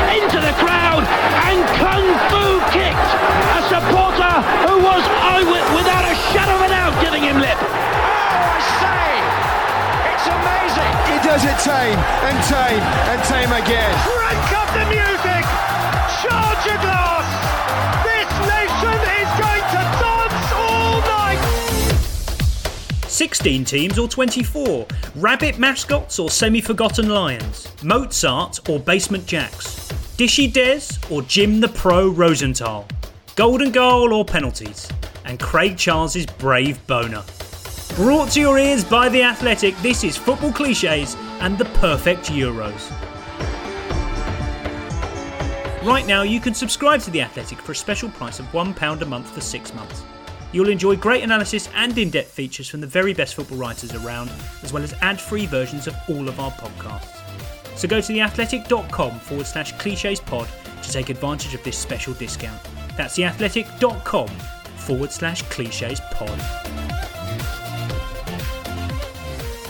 feet into the crowd and kung fu kicked a supporter who was eyewit without a shadow of a doubt giving him lip. Oh, I say! It's amazing! He does it tame and tame and tame again. Crank up the music! 16 teams or 24, rabbit mascots or semi forgotten lions, Mozart or Basement Jaxx, Dishy Des or Jim the Pro Rosenthal, golden goal or penalties, and Craig Charles's brave boner. Brought to your ears by The Athletic, this is Football Cliches and the Perfect Euros. Right now, you can subscribe to The Athletic for a special price of £1 a month for six months. You'll enjoy great analysis and in depth features from the very best football writers around, as well as ad free versions of all of our podcasts. So go to theathletic.com forward slash cliches pod to take advantage of this special discount. That's theathletic.com forward slash cliches pod.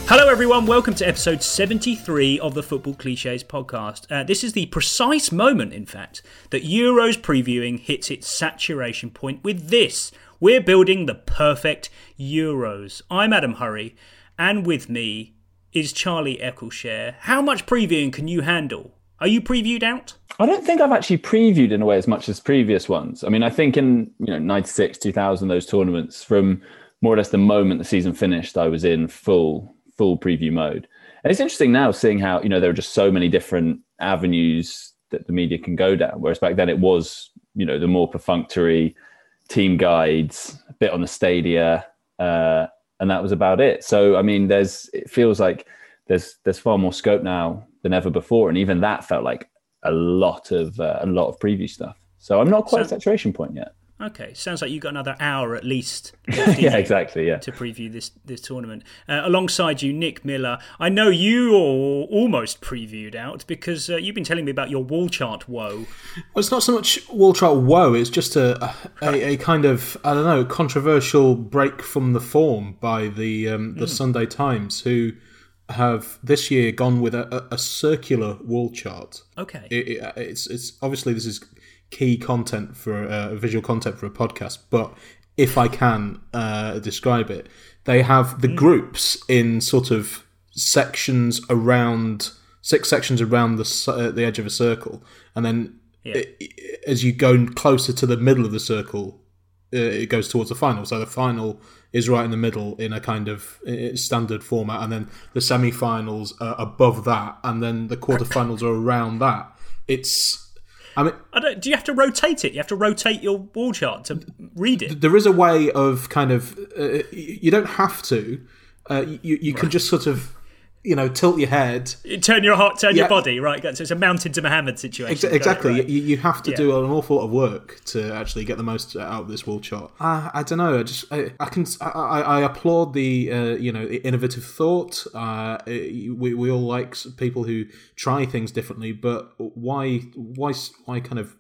Hello, everyone. Welcome to episode 73 of the Football Cliches podcast. Uh, this is the precise moment, in fact, that Euros previewing hits its saturation point with this. We're building the perfect Euros. I'm Adam Hurrey, and with me is Charlie Eccleshare. How much previewing can you handle? Are you previewed out? I don't think I've actually previewed in a way as much as previous ones. I mean, I think in you know '96, 2000, those tournaments, from more or less the moment the season finished, I was in full full preview mode. And it's interesting now seeing how you know there are just so many different avenues that the media can go down. Whereas back then it was you know the more perfunctory team guides, a bit on the stadia, uh, and that was about it. So I mean, there's it feels like there's there's far more scope now than ever before, and even that felt like a lot of uh, a lot of preview stuff. So I'm not quite So- at saturation point yet. Okay, sounds like you've got another hour at least. yeah, exactly. Yeah. to preview this this tournament. Uh, alongside you, Nick Miller. I know you are almost previewed out because uh, you've been telling me about your wall chart woe. Well, it's not so much wall chart woe. It's just a, a a kind of I don't know controversial break from the form by the um, the Sunday Times, who have this year gone with a, a, a circular wall chart. Okay. It, it, it's it's obviously this is key content for uh, visual content for a podcast, but if I can uh, describe it, they have the groups in sort of sections around six sections around the uh, the edge of a circle, and then Yeah. i- as you go closer to the middle of the circle, uh, it goes towards the final. So the final is right in the middle in a kind of standard format, and then the semi-finals are above that, and then the quarterfinals are around that. It's I mean, I don't, do you have to rotate it? You have to rotate your wall chart to read it. there is a way of kind of uh, you don't have to. Uh, you you can just sort of you know, tilt your head. Turn your heart, turn Yeah. your body, right? So it's a mountain to Muhammad situation. Ex- exactly. right. You, you have to Yeah. do an awful lot of work to actually get the most out of this wall shot. Uh, I don't know. I just I, I can I, I I applaud the uh, you know innovative thought. Uh, we we all like people who try things differently, but why why s- why kind of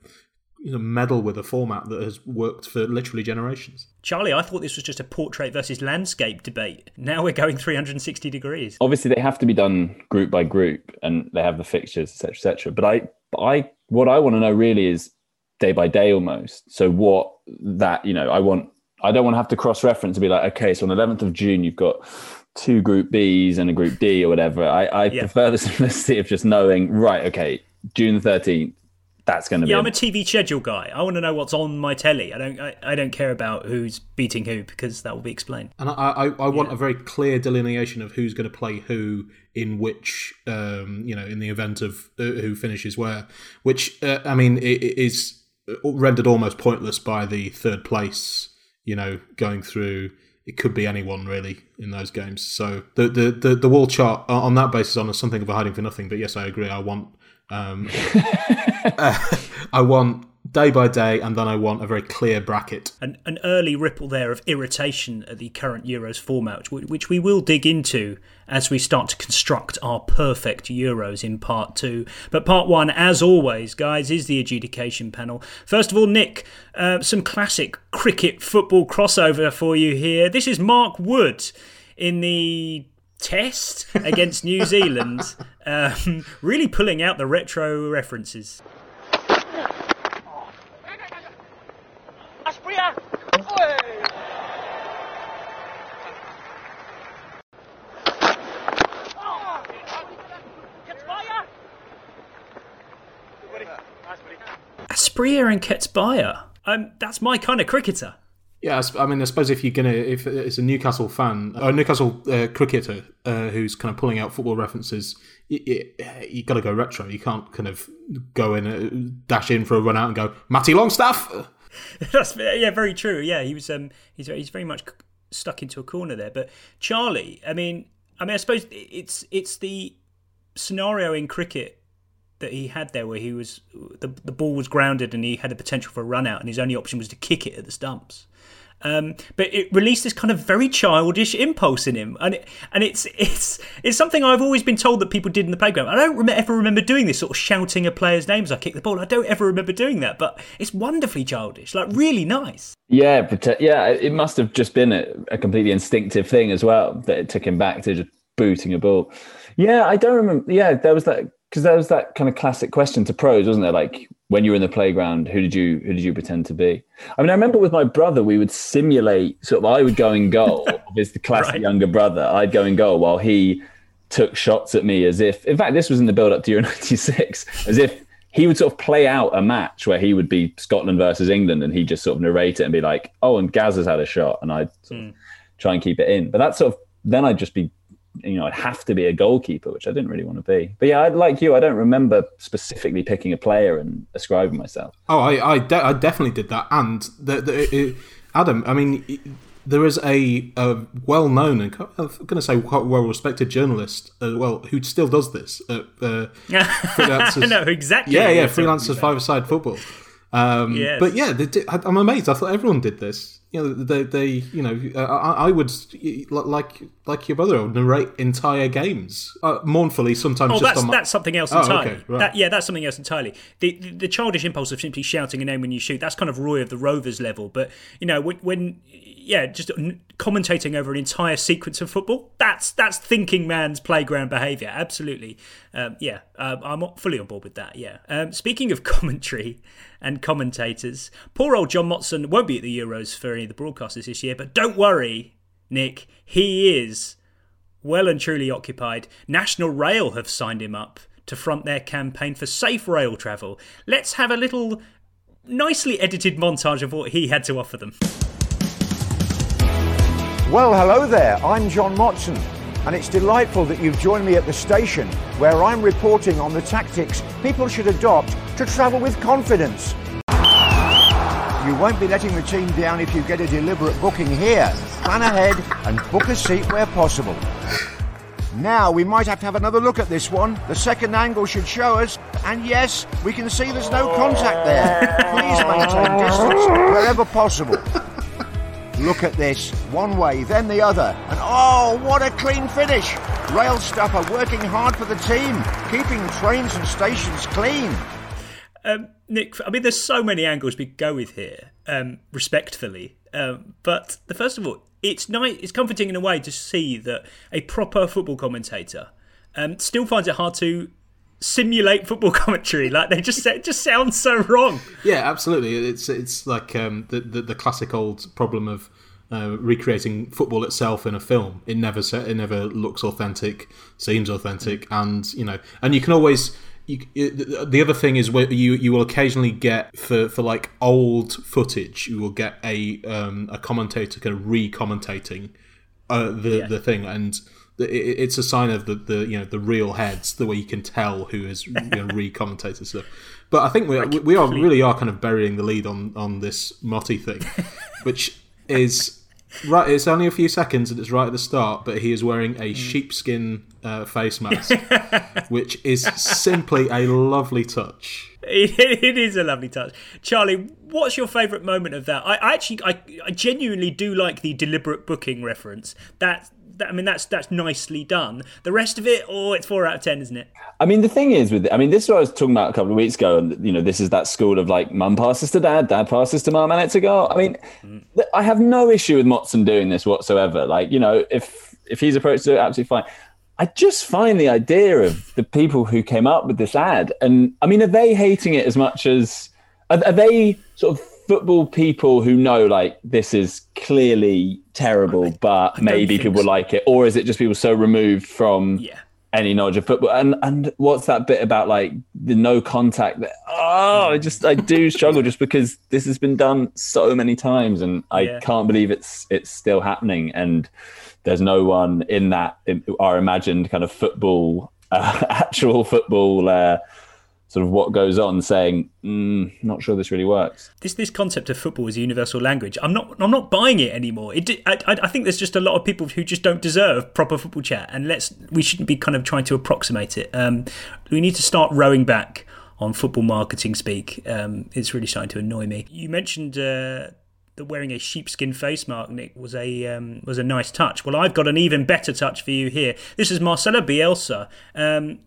you know meddle with a format that has worked for literally generations? Charlie, I thought this was just a portrait versus landscape debate. Now we're going 360 degrees. obviously they have to be done group by group and they have the fixtures etc etc but i i what i want to know really is day by day almost so what that you know i want i don't want to have to cross reference and be like okay so on the 11th of june you've got two group b's and a group d or whatever i, I Yeah. prefer the simplicity of just knowing right okay june 13th that's going to Yeah, be Yeah, I'm a TV schedule guy. I want to know what's on my telly. I don't. I, I don't care about who's beating who because that will be explained. And I, I, I want a very clear delineation of who's going to play who in which, um, you know, in the event of uh, who finishes where. Which uh, I mean, it, it is rendered almost pointless by the third place. You know, going through. It could be anyone really in those games. So the the the, the wall chart uh, on that basis on something of a hiding for nothing. But yes, I agree. I want. Um, uh, I want day by day, and then I want a very clear bracket. An, an early ripple there of irritation at the current Euros format, which, we will dig into as we start to construct our perfect Euros in part two. But part one, as always, guys, is the adjudication panel. First of all, Nick, uh, some classic cricket football crossover for you here. This is Mark Wood in the test against New Zealand, um, really pulling out the retro references. Asprilla and Ketsbaia. Um, that's my kind of cricketer. Yeah, I mean, I suppose if you're gonna, if it's a Newcastle fan or Newcastle uh, cricketer uh, who's kind of pulling out football references, you, you, you got to go retro. You can't kind of go in, uh, dash in for a run out and go Matty Longstaff. That's yeah, very true. Yeah, he was um, he's he's very much stuck into a corner there. But Charlie, I mean, I mean, I suppose it's it's the scenario in cricket that he had there where he was the the ball was grounded and he had the potential for a run out and his only option was to kick it at the stumps. Um, but it released this kind of very childish impulse in him, and it, and it's it's it's something I've always been told that people did in the playground. I don't ever remember doing this sort of shouting a player's name as I kick the ball. I don't ever remember doing that, but it's wonderfully childish, like really nice. Yeah, yeah. It must have just been a, a completely instinctive thing as well that it took him back to just booting a ball. Yeah, I don't remember. Yeah, there was that because there was that kind of classic question to pros, wasn't there? Like when you were in the playground, who did you who did you pretend to be? I mean, I remember with my brother, we would simulate. Sort of, I would go in goal. as the classic Right. younger brother, I'd go in goal while he took shots at me as if. In fact, this was in the build up to Euro '96, as if he would sort of play out a match where he would be Scotland versus England, and he'd just sort of narrate it and be like, "Oh, and Gaz has had a shot," and I'd sort of hmm. try and keep it in. But that's sort of then I'd just be, you know, I'd have to be a goalkeeper, which I didn't really want to be. But yeah, I'd like you. I don't remember specifically picking a player and ascribing myself. Oh, I I, de- I definitely did that. And the, the, it, Adam, I mean, it- there is a, a well-known and I'm going to say quite well-respected journalist, uh, well, who still does this. At, uh, freelancers. I know exactly. yeah, yeah, you're freelancers five-a-side football. Um, Yes. But yeah, they did, I, I'm amazed. I thought everyone did this. You know, they, they you know, uh, I, I would like like your brother would narrate entire games uh, mournfully. Sometimes Oh, just that's my, that's something else Oh, entirely. okay, right. that, yeah, that's something else entirely. The, the the childish impulse of simply shouting a name when you shoot that's kind of Roy of the Rovers level. But you know when, when yeah, just commentating over an entire sequence of football that's that's thinking man's playground behaviour. Absolutely, um, yeah, uh, I'm fully on board with that. Yeah. Um, speaking of commentary and commentators, poor old John Motson won't be at the Euros for any of the broadcasters this year. But don't worry, Nick, he is well and truly occupied. National Rail have signed him up to front their campaign for safe rail travel. Let's have a little nicely edited montage of what he had to offer them. Well, hello there. I'm John Motson, and it's delightful that you've joined me at the station where I'm reporting on the tactics people should adopt to travel with confidence. You won't be letting the team down if you get a deliberate booking here. Plan ahead and book a seat where possible. Now we might have to have another look at this one. The second angle should show us, and yes, we can see there's no contact there. Please maintain distance wherever possible. Look at this. One way, then the other. And oh, what a clean finish! Rail staff are working hard for the team, keeping trains and stations clean. Um, Nick, I mean, there's so many angles we go with here, um, respectfully. Um, but the first of all, it's nice, it's comforting in a way to see that a proper football commentator um, still finds it hard to simulate football commentary. Like they just it just sounds so wrong. Yeah, absolutely. It's it's like um, the, the, the classic old problem of uh, recreating football itself in a film. It never it never looks authentic, seems authentic, and you know, and you can always. You, the other thing is where you you will occasionally get for, for like old footage you will get a um, a commentator kind of re-commentating uh, the yeah. the thing and it's a sign of the, the you know the real heads the way you can tell who is you know, re-commentator stuff but I think we we are really are kind of burying the lead on on this Motty thing which is right it's only a few seconds and it's right at the start but he is wearing a mm. sheepskin uh, face mask which is simply a lovely touch it is a lovely touch. Charlie, what's your favourite moment of that? I, I actually, I, I, genuinely do like the deliberate booking reference. That that, I mean, that's that's nicely done. The rest of it, oh, it's four out of ten, isn't it? I mean, the thing is with, I mean, this is what I was talking about a couple of weeks ago, and you know, this is that school of like, mum passes to dad, dad passes to mum, and it's a goal. I mean, mm. I have no issue with Motson doing this whatsoever. Like, you know, if if he's approached it, absolutely fine. I just find the idea of the people who came up with this ad, and I mean, are they hating it as much as are, are they sort of football people who know like this is clearly terrible, I, but I maybe people so. like it, or is it just people so removed from yeah. any knowledge of football? And and what's that bit about like the no contact? That oh, I just I do struggle just because this has been done so many times, and I yeah. can't believe it's it's still happening, and there's no one in that in our imagined kind of football, uh, actual football. Uh, sort of what goes on, saying, mm, "Not sure this really works." This this concept of football as a universal language, I'm not I'm not buying it anymore. It, I, I think there's just a lot of people who just don't deserve proper football chat, and let's we shouldn't be kind of trying to approximate it. Um, we need to start rowing back on football marketing speak. Um, it's really starting to annoy me. You mentioned. Uh, that wearing a sheepskin face mask, Nick, was a um, was a nice touch. Well, I've got an even better touch for you here. This is Marcelo Bielsa. Um,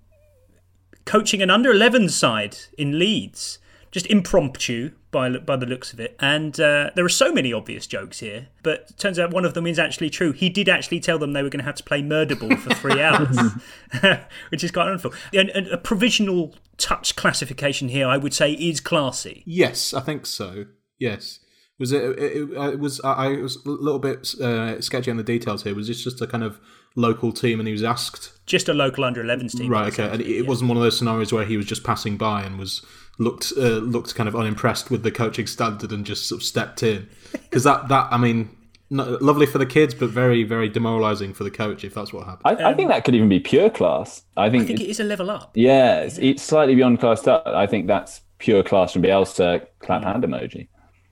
coaching an under 11 side in Leeds. Just impromptu by, by the looks of it. And uh, there are so many obvious jokes here, but turns out one of them is actually true. He did actually tell them they were going to have to play murder ball for three hours, which is quite wonderful. And, and a provisional touch classification here, I would say, is classy. Yes, I think so. Yes. Was it? It, it, it was. I, was a little bit uh, sketchy on the details here. Was this just a kind of local team, and he was asked just a local under 11s team. Right. Okay. And it yeah. wasn't one of those scenarios where he was just passing by and was looked uh, looked kind of unimpressed with the coaching standard and just sort of stepped in because that that I mean. lovely for the kids, but very, very demoralising for the coach if that's what happened. I, I, think that could even be pure class. I think, I think it is a level up. Yeah, it's, it's slightly beyond class. I think that's pure class from Bielsa. Clap hand emoji.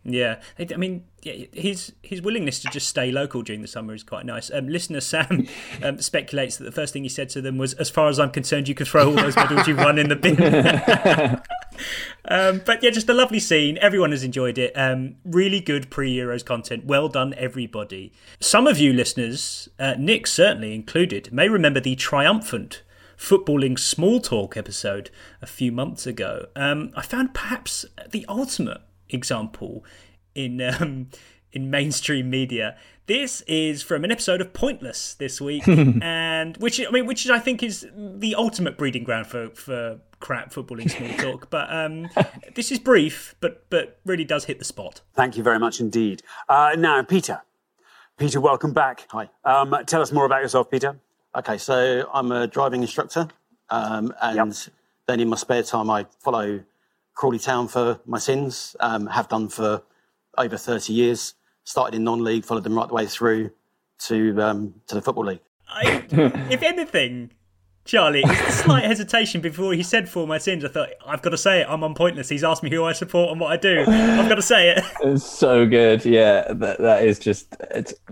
Yeah, I mean, his his willingness to just stay local during the summer is quite nice. Um, listener Sam um, speculates that the first thing he said to them was, "As far as I'm concerned, you can throw all those medals you've won in the bin." um, but yeah, just a lovely scene. Everyone has enjoyed it. Um, really good pre Euros content. Well done, everybody. Some of you listeners, uh, Nick certainly included, may remember the triumphant footballing small talk episode a few months ago. Um, I found perhaps the ultimate example in um, in mainstream media. This is from an episode of Pointless this week, and which I mean, which I think is the ultimate breeding ground for for crap footballing small talk. But um, this is brief, but but really does hit the spot. Thank you very much indeed. Uh, now, Peter, Peter, welcome back. Hi. Um, tell us more about yourself, Peter. Okay, so I'm a driving instructor, um, and yep. then in my spare time I follow Crawley Town for my sins. Um, have done for over 30 years. Started in non-league, followed them right the way through to um, to the football league. I, if anything, Charlie, a slight hesitation before he said for my sins. I thought I've got to say it. I'm on pointless. He's asked me who I support and what I do. I've got to say it. It's so good. Yeah, that that is just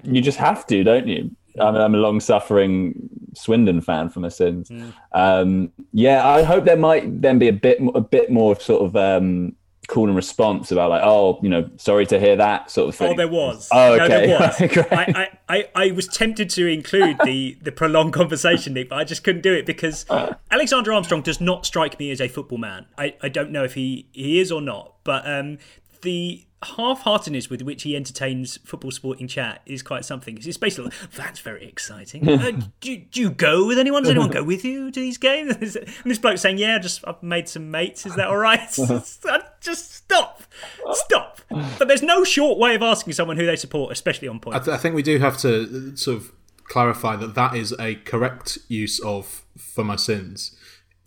you just have to, don't you? I'm, I'm a long-suffering Swindon fan for my sins. Mm. Um, yeah, I hope there might then be a bit a bit more sort of um, cool and response about like, oh, you know, sorry to hear that sort of thing. Oh, there was. Oh, okay. No, there was. I, I, I, was tempted to include the the prolonged conversation, Nick, but I just couldn't do it because Alexander Armstrong does not strike me as a football man. I, I don't know if he, he is or not, but um, the half-heartedness with which he entertains football sporting chat is quite something. It's basically like, that's very exciting. uh, do, do, you go with anyone? Does anyone go with you to these games? and this bloke saying, "Yeah, just I've made some mates. Is that all right?" just stop, stop. But there's no short way of asking someone who they support, especially on point. I, th- I think we do have to sort of clarify that that is a correct use of "for my sins."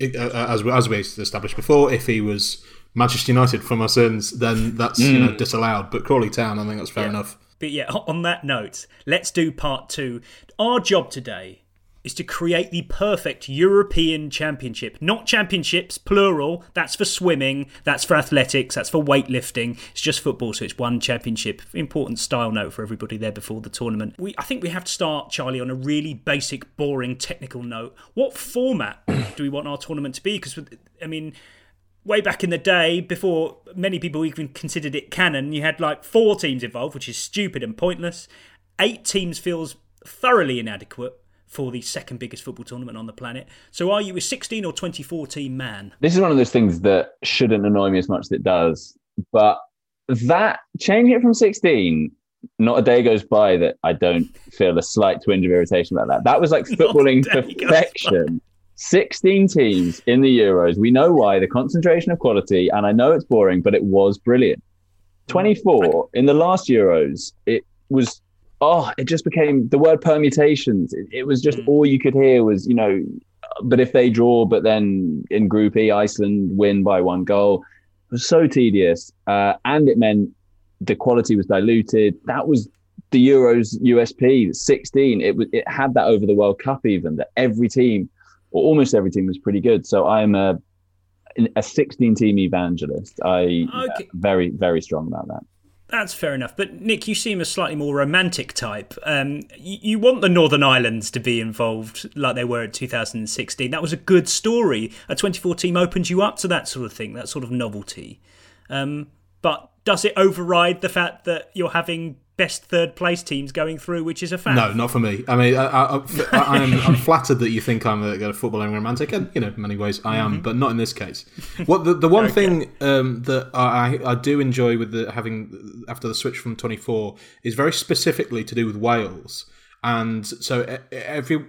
It, uh, as we, as we established before, if he was Manchester United for my sins, then that's mm. you know mm. disallowed. But Crawley Town, I think that's fair yeah. enough. But yeah, on that note, let's do part two. Our job today is to create the perfect European championship. Not championships, plural. That's for swimming, that's for athletics, that's for weightlifting. It's just football, so it's one championship. Important style note for everybody there before the tournament. We, I think we have to start, Charlie, on a really basic, boring technical note. What format do we want our tournament to be? Because, I mean, way back in the day, before many people even considered it canon, you had like four teams involved, which is stupid and pointless. Eight teams feels thoroughly inadequate for the second biggest football tournament on the planet. So are you a 16 or 24 team man? This is one of those things that shouldn't annoy me as much as it does. But that changing it from 16, not a day goes by that I don't feel a slight twinge of irritation about that. That was like footballing perfection 16 teams in the Euros. We know why the concentration of quality, and I know it's boring, but it was brilliant. 24 in the last Euros, it was oh, it just became the word permutations. It, it was just mm. all you could hear was, you know, but if they draw, but then in Group E, Iceland win by one goal. It was so tedious. Uh, and it meant the quality was diluted. That was the Euros USP 16. It, was, it had that over the World Cup, even that every team or almost every team was pretty good. So I'm a a 16 team evangelist. I okay. very very strong about that. That's fair enough. But Nick, you seem a slightly more romantic type. Um, you, you, want the Northern Islands to be involved like they were in 2016. That was a good story. A 24 team opens you up to that sort of thing, that sort of novelty. Um, but does it override the fact that you're having best third place teams going through, which is a fact. No, not for me. I mean, I, am I'm flattered that you think I'm a, a footballing romantic, and you know, in many ways I am, mm-hmm. but not in this case. What the, the one okay. thing um, that I, I do enjoy with the having after the switch from 24 is very specifically to do with Wales, and so every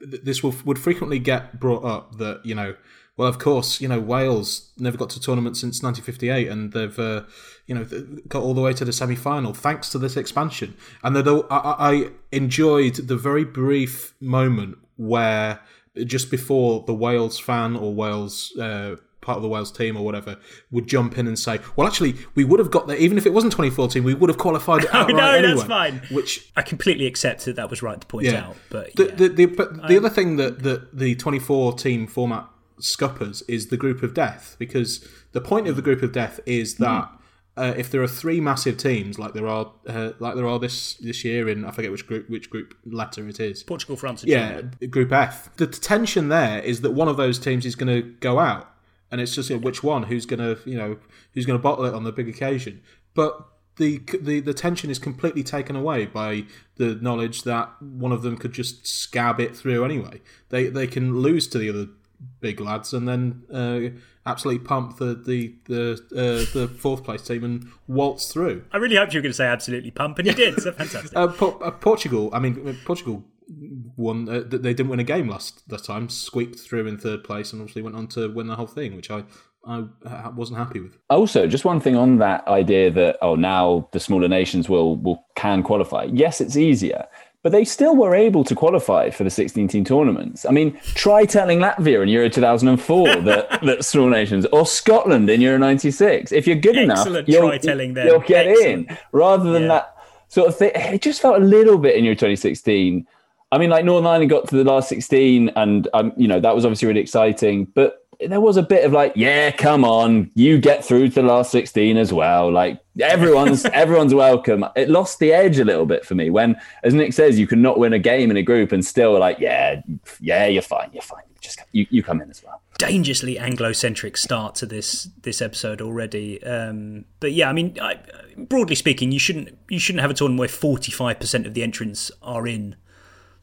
this will, would frequently get brought up that you know well, of course, you know Wales never got to tournament since 1958, and they've uh, you know got all the way to the semi-final thanks to this expansion. And I, I enjoyed the very brief moment where just before the Wales fan or Wales uh, part of the Wales team or whatever would jump in and say, "Well, actually, we would have got there even if it wasn't 2014. We would have qualified outright oh, no, anyway." that's fine. Which I completely accept that that was right to point yeah. out. But the, yeah. the, the, but the other thing that, that the 24 team format scuppers is the group of death because the point of the group of death is hmm. that mm. uh, if there are three massive teams like there are uh, like there are this this year in I forget which group which group letter it is Portugal France and yeah Germany. Group F the tension there is that one of those teams is going to go out and it's just you know, which one who's going to you know who's going to bottle it on the big occasion but the, the the tension is completely taken away by the knowledge that one of them could just scab it through anyway. They they can lose to the other big lads, and then uh, absolutely pump the the the, uh, the fourth place team and waltz through. I really hoped you were going to say absolutely pump, and you did. So fantastic. Uh, po- uh, Portugal, I mean Portugal won. Uh, they didn't win a game last that time. Squeaked through in third place, and obviously went on to win the whole thing, which I I wasn't happy with. Also, just one thing on that idea that oh now the smaller nations will will can qualify. Yes, it's easier, but they still were able to qualify for the 16 team tournaments. I mean, try telling Latvia in Euro 2004 that, that small nations, or Scotland in Euro 96, if you're good Excellent enough, you'll, try telling them. you'll get Excellent. in. Rather than yeah. that sort of thing, it just felt a little bit in Euro 2016. I mean, like Northern Ireland got to the last 16, and um, you know that was obviously really exciting. But there was a bit of like, yeah, come on, you get through to the last 16 as well. Like everyone's everyone's welcome. It lost the edge a little bit for me when, as Nick says, you can not win a game in a group and still like, yeah, yeah, you're fine, you're fine. Just you, you come in as well. Dangerously Anglo-centric start to this this episode already. Um, but yeah, I mean, I, broadly speaking, you shouldn't you shouldn't have a tournament where 45 percent of the entrants are in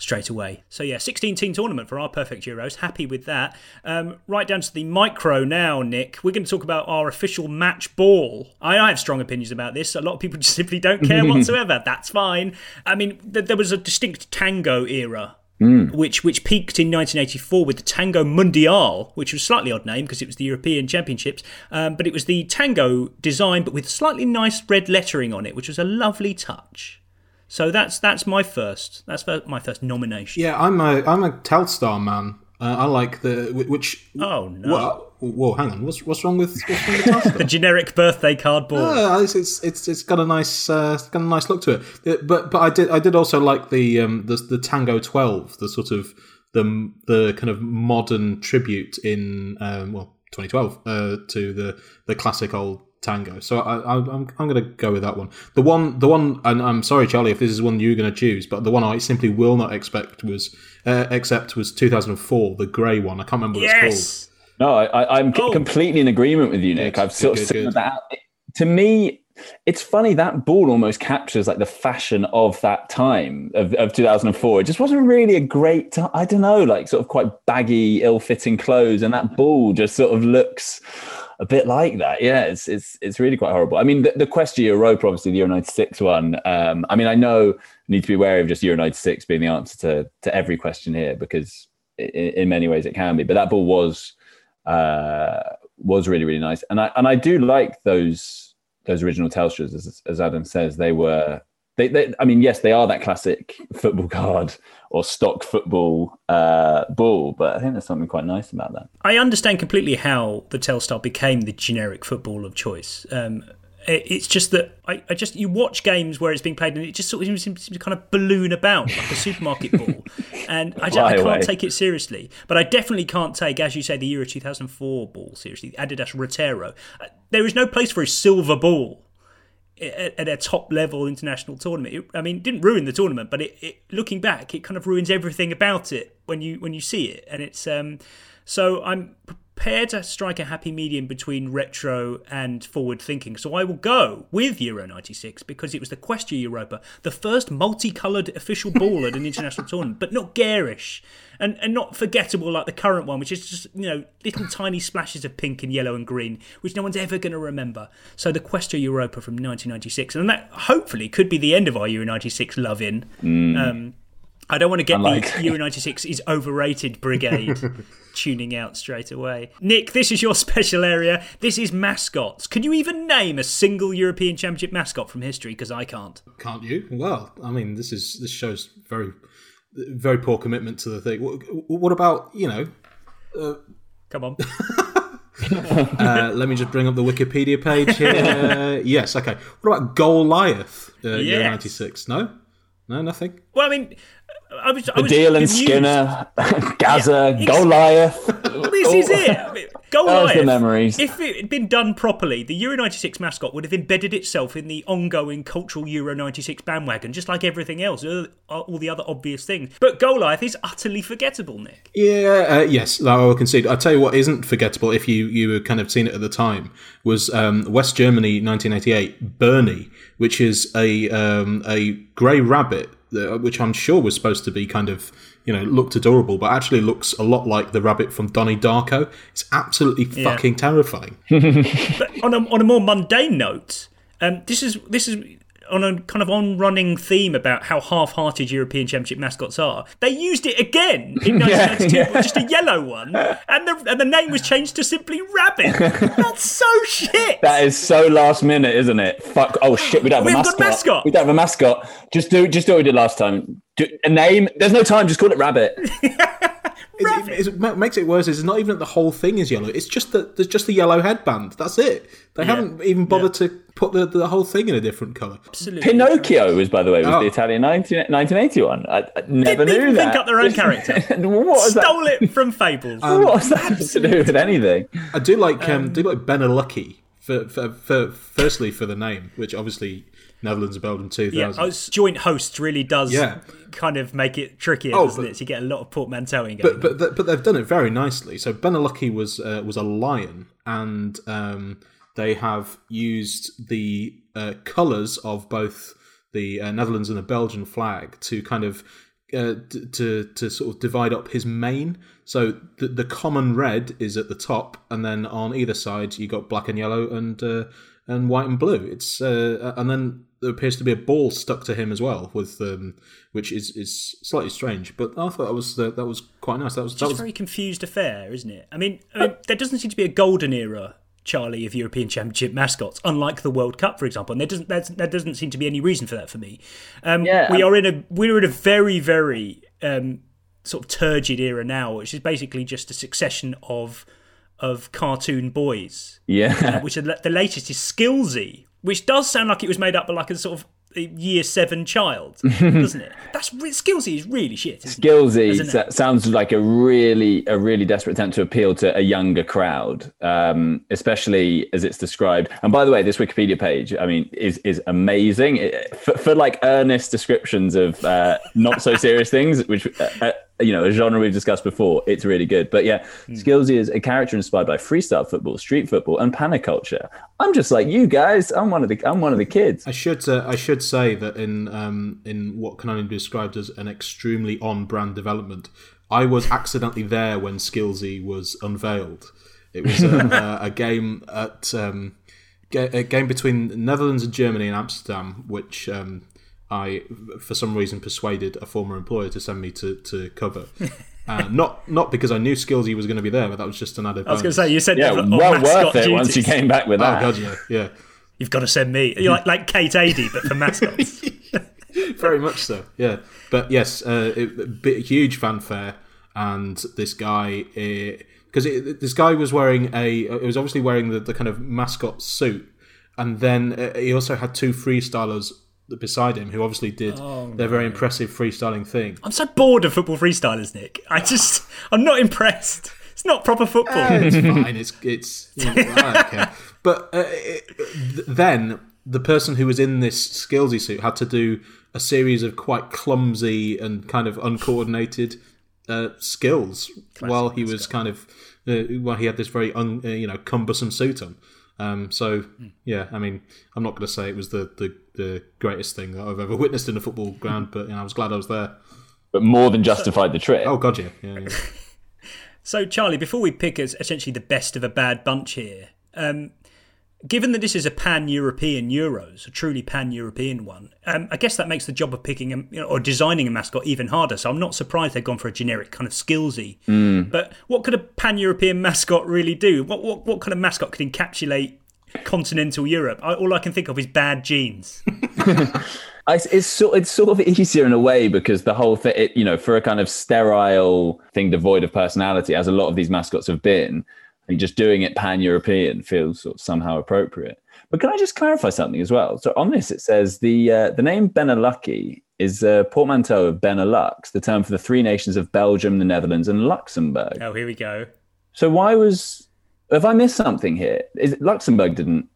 straight away. So yeah, 16 team tournament for our perfect Euros. Happy with that. Um, right down to the micro now, Nick. We're going to talk about our official match ball. I, I have strong opinions about this. A lot of people just simply don't care whatsoever. That's fine. I mean, th- there was a distinct tango era. Mm. Which which peaked in 1984 with the Tango Mundial, which was a slightly odd name because it was the European Championships, um, but it was the tango design, but with slightly nice red lettering on it, which was a lovely touch. So that's that's my first. That's my first nomination. Yeah, I'm a I'm a Telstar man. Uh, I like the which. Oh no! Well, whoa, hang on. What's what's wrong with what's wrong with Telstar? the generic birthday card ball. Uh, it's, it's it's it's got a nice uh, got a nice look to it. it. But but I did I did also like the um the the Tango Twelve, the sort of the the kind of modern tribute in um, well 2012 uh, to the the classic old Tango. So I, I, am I'm, I'm going to go with that one. The one, the one, and I'm sorry, Charlie, if this is one you're going to choose, but the one I simply will not expect was, uh, except was 2004, the grey one. I can't remember what yes! it's called. No, I, am oh. completely in agreement with you, Nick. I've sort good, of seen that. To me, it's funny that ball almost captures like the fashion of that time of, of 2004. It just wasn't really a great. I don't know, like sort of quite baggy, ill-fitting clothes, and that ball just sort of looks a bit like that. Yeah, it's it's it's really quite horrible. I mean, the, the Questra Europa, obviously the Euro '96 one. Um, I mean, I know need to be wary of just Euro '96 being the answer to to every question here because in, in many ways it can be. But that ball was uh, was really really nice, and I and I do like those those original Telstars as as Adam says they were they, they, I mean, yes, they are that classic football card or stock football uh, ball, but I think there's something quite nice about that. I understand completely how the Telstar became the generic football of choice. Um, it's just that I, I, just you watch games where it's being played and it just sort of seems to kind of balloon about like a supermarket ball, and I, just, I can't away. take it seriously. But I definitely can't take, as you say, the Euro 2004 ball seriously. Adidas Roteiro. Uh, there is no place for a silver ball at, a top level international tournament. It, I mean, it didn't ruin the tournament, but it, it, looking back, it kind of ruins everything about it when you when you see it. And it's um, so I'm prepared to strike a happy medium between retro and forward thinking. So I will go with Euro 96 because it was the Questra Europa, the first multicoloured official ball at an international tournament, but not garish and, and not forgettable like the current one, which is just, you know, little tiny splashes of pink and yellow and green, which no one's ever going to remember. So the Questra Europa from 1996. And that hopefully could be the end of our Euro 96 love in. Mm. Um, I don't want to get Unlike. the Euro 96 is overrated brigade tuning out straight away. Nick, this is your special area. This is mascots. Can you even name a single European Championship mascot from history? Because I can't. Can't you? Well, I mean, this is this shows very very poor commitment to the thing. What, what about you know? Uh, Come on. uh, let me just bring up the Wikipedia page here. yes, okay. What about Goliath? Uh, yes. Year ninety six? No, no, nothing. Well, I mean, I was, I was Deal and Skinner, Gazza, yeah, Goliath. this is it. I mean, Goliath. the memories. If it had been done properly, the Euro 96 mascot would have embedded itself in the ongoing cultural Euro 96 bandwagon, just like everything else, all the other obvious things. But Goliath is utterly forgettable, Nick. Yeah, uh, yes, I will concede. I'll tell you what isn't forgettable, if you, you kind of seen it at the time, was um, West Germany 1988, Bernie, which is a, um, a grey rabbit which I'm sure was supposed to be kind of you know looked adorable, but actually looks a lot like the rabbit from Donnie Darko. It's absolutely yeah. fucking terrifying. but on a on a more mundane note, um, this is this is on a kind of on-running theme about how half-hearted European Championship mascots are. They used it again in 1992, yeah, yeah. just a yellow one, and the and the name was changed to simply Rabbit. That's so shit. That is so last minute, isn't it? Fuck. Oh shit, we don't have We've a mascot. mascot. We don't have a mascot. Just do just do what we did last time. Do, a name. There's no time. Just call it Rabbit. it, it, it, makes it worse. Is not even that the whole thing is yellow. It's just that there's just the yellow headband. That's it. They yeah. haven't even bothered yeah. to put the, the whole thing in a different color. Absolutely. Pinocchio was, by the way, was oh. the Italian 19, 1981. I, I never Didn't knew even that. Think up their own character. what Stole that? it from Fables. Um, what has that to do with anything? I do like um, um, do like Benelucky for, for, for firstly for the name, which obviously Netherlands and Belgium 2000. Yeah, joint hosts really does yeah. kind of make it trickier, oh, doesn't but, it? So you get a lot of portmanteauing going. But but, but they've done it very nicely. So Benelucky was uh, was a lion, and um, they have used the uh, colours of both the uh, Netherlands and the Belgian flag to kind of uh, to to sort of divide up his mane. So the the common red is at the top, and then on either side you got black and yellow and uh, and white and blue. It's uh, and then there appears to be a ball stuck to him as well, with um, which is is slightly strange. But I thought that was uh, that was quite nice. That was just that was... a very confused affair, isn't it? I mean, I mean, there doesn't seem to be a golden era. Charlie of European Championship mascots, unlike the World Cup, for example, and there doesn't there doesn't seem to be any reason for that for me. Um, yeah, we um... are in a we're in a very very um, sort of turgid era now, which is basically just a succession of of cartoon boys. Yeah, uh, which are, the latest is Skillzy, which does sound like it was made up by like a sort of year seven child, doesn't it? That's Skillzy is really shit. Skillzy sounds like a really a really desperate attempt to appeal to a younger crowd, um, especially as it's described. And by the way, this Wikipedia page, I mean, is is amazing it, for, for, like earnest descriptions of uh, not so serious things, which. Uh, uh you know a genre we've discussed before it's really good. But yeah mm. skillzy is a character inspired by freestyle football street football and panna culture. I'm just like you guys. I'm one of the i'm one of the kids. I should uh, i should say that in um in what can only be described as an extremely on brand development i was accidentally there when skillzy was unveiled. It was a, a, a game at um a game between Netherlands and Germany in Amsterdam, which um, I, for some reason, persuaded a former employer to send me to, to cover. Uh, not not because I knew Skillzy was going to be there, but that was just an added. I was going to say you said yeah, well worth it duties. once you came back with oh, that. Oh god, yeah, yeah. You've got to send me. You're like like Kate Adie, but for mascots. Very much so, yeah. But yes, uh, it, bit, huge fanfare, and this guy because uh, this guy was wearing a. It was obviously wearing the, the kind of mascot suit, and then uh, he also had two freestylers beside him who obviously did oh, their very impressive freestyling thing. I'm so bored of football freestylers, Nick. I just I'm not impressed. It's not proper football. Uh, it's fine. It's it's. You know, But uh, it, then the person who was in this skillzy suit had to do a series of quite clumsy and kind of uncoordinated uh, skills Classic while he was kind of uh, while he had this very un, uh, you know cumbersome suit on. Um, so yeah, I mean, I'm not going to say it was the, the, the greatest thing that I've ever witnessed in a football ground, but you know, I was glad I was there. But more than justified the trip. Oh god, yeah, yeah. yeah. so Charlie, before we pick as essentially the best of a bad bunch here, um, given that this is a pan-European Euros, a truly pan-European one, um, I guess that makes the job of picking a, you know, or designing a mascot even harder. So I'm not surprised they've gone for a generic kind of skillzy. Mm. But what could a pan-European mascot really do? What, what what kind of mascot could encapsulate continental Europe? I, all I can think of is bad genes. it's sort it's sort of easier in a way because the whole thing, it, you know, for a kind of sterile thing devoid of personality, as a lot of these mascots have been and just doing it pan European feels sort of somehow appropriate. But can I just clarify something as well? So on this, it says the uh, the name Benelucky is a portmanteau of Benelux, the term for the three nations of Belgium, the Netherlands, and Luxembourg. Oh, here we go. So why was have I missed something here? Is it, Luxembourg didn't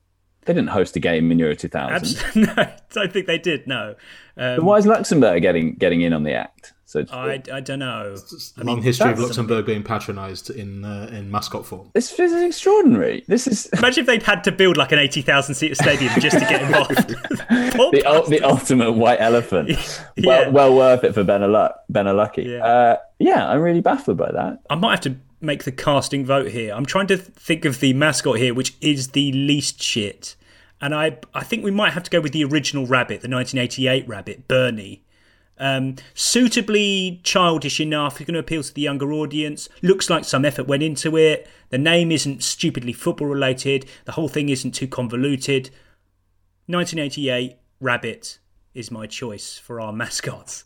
they didn't host a game in Euro 2000? no, I don't think they did. No. Um, why is Luxembourg getting getting in on the act? So I, I don't know. I long history of Luxembourg being patronised in uh, in mascot form. This, this, is extraordinary. This is imagine if they'd had to build like an eighty thousand seat stadium just to get involved. the, the ultimate white elephant. yeah. Well, well worth it for Benelucky. Yeah. Uh, yeah, I'm really baffled by that. I might have to make the casting vote here. I'm trying to think of the mascot here, which is the least shit. And I, I think we might have to go with the original rabbit, the 1988 rabbit, Bernie. Um, suitably childish enough, it's going to appeal to the younger audience. Looks like some effort went into it. The name isn't stupidly football related. The whole thing isn't too convoluted. 1988 Rabbit is my choice for our mascots.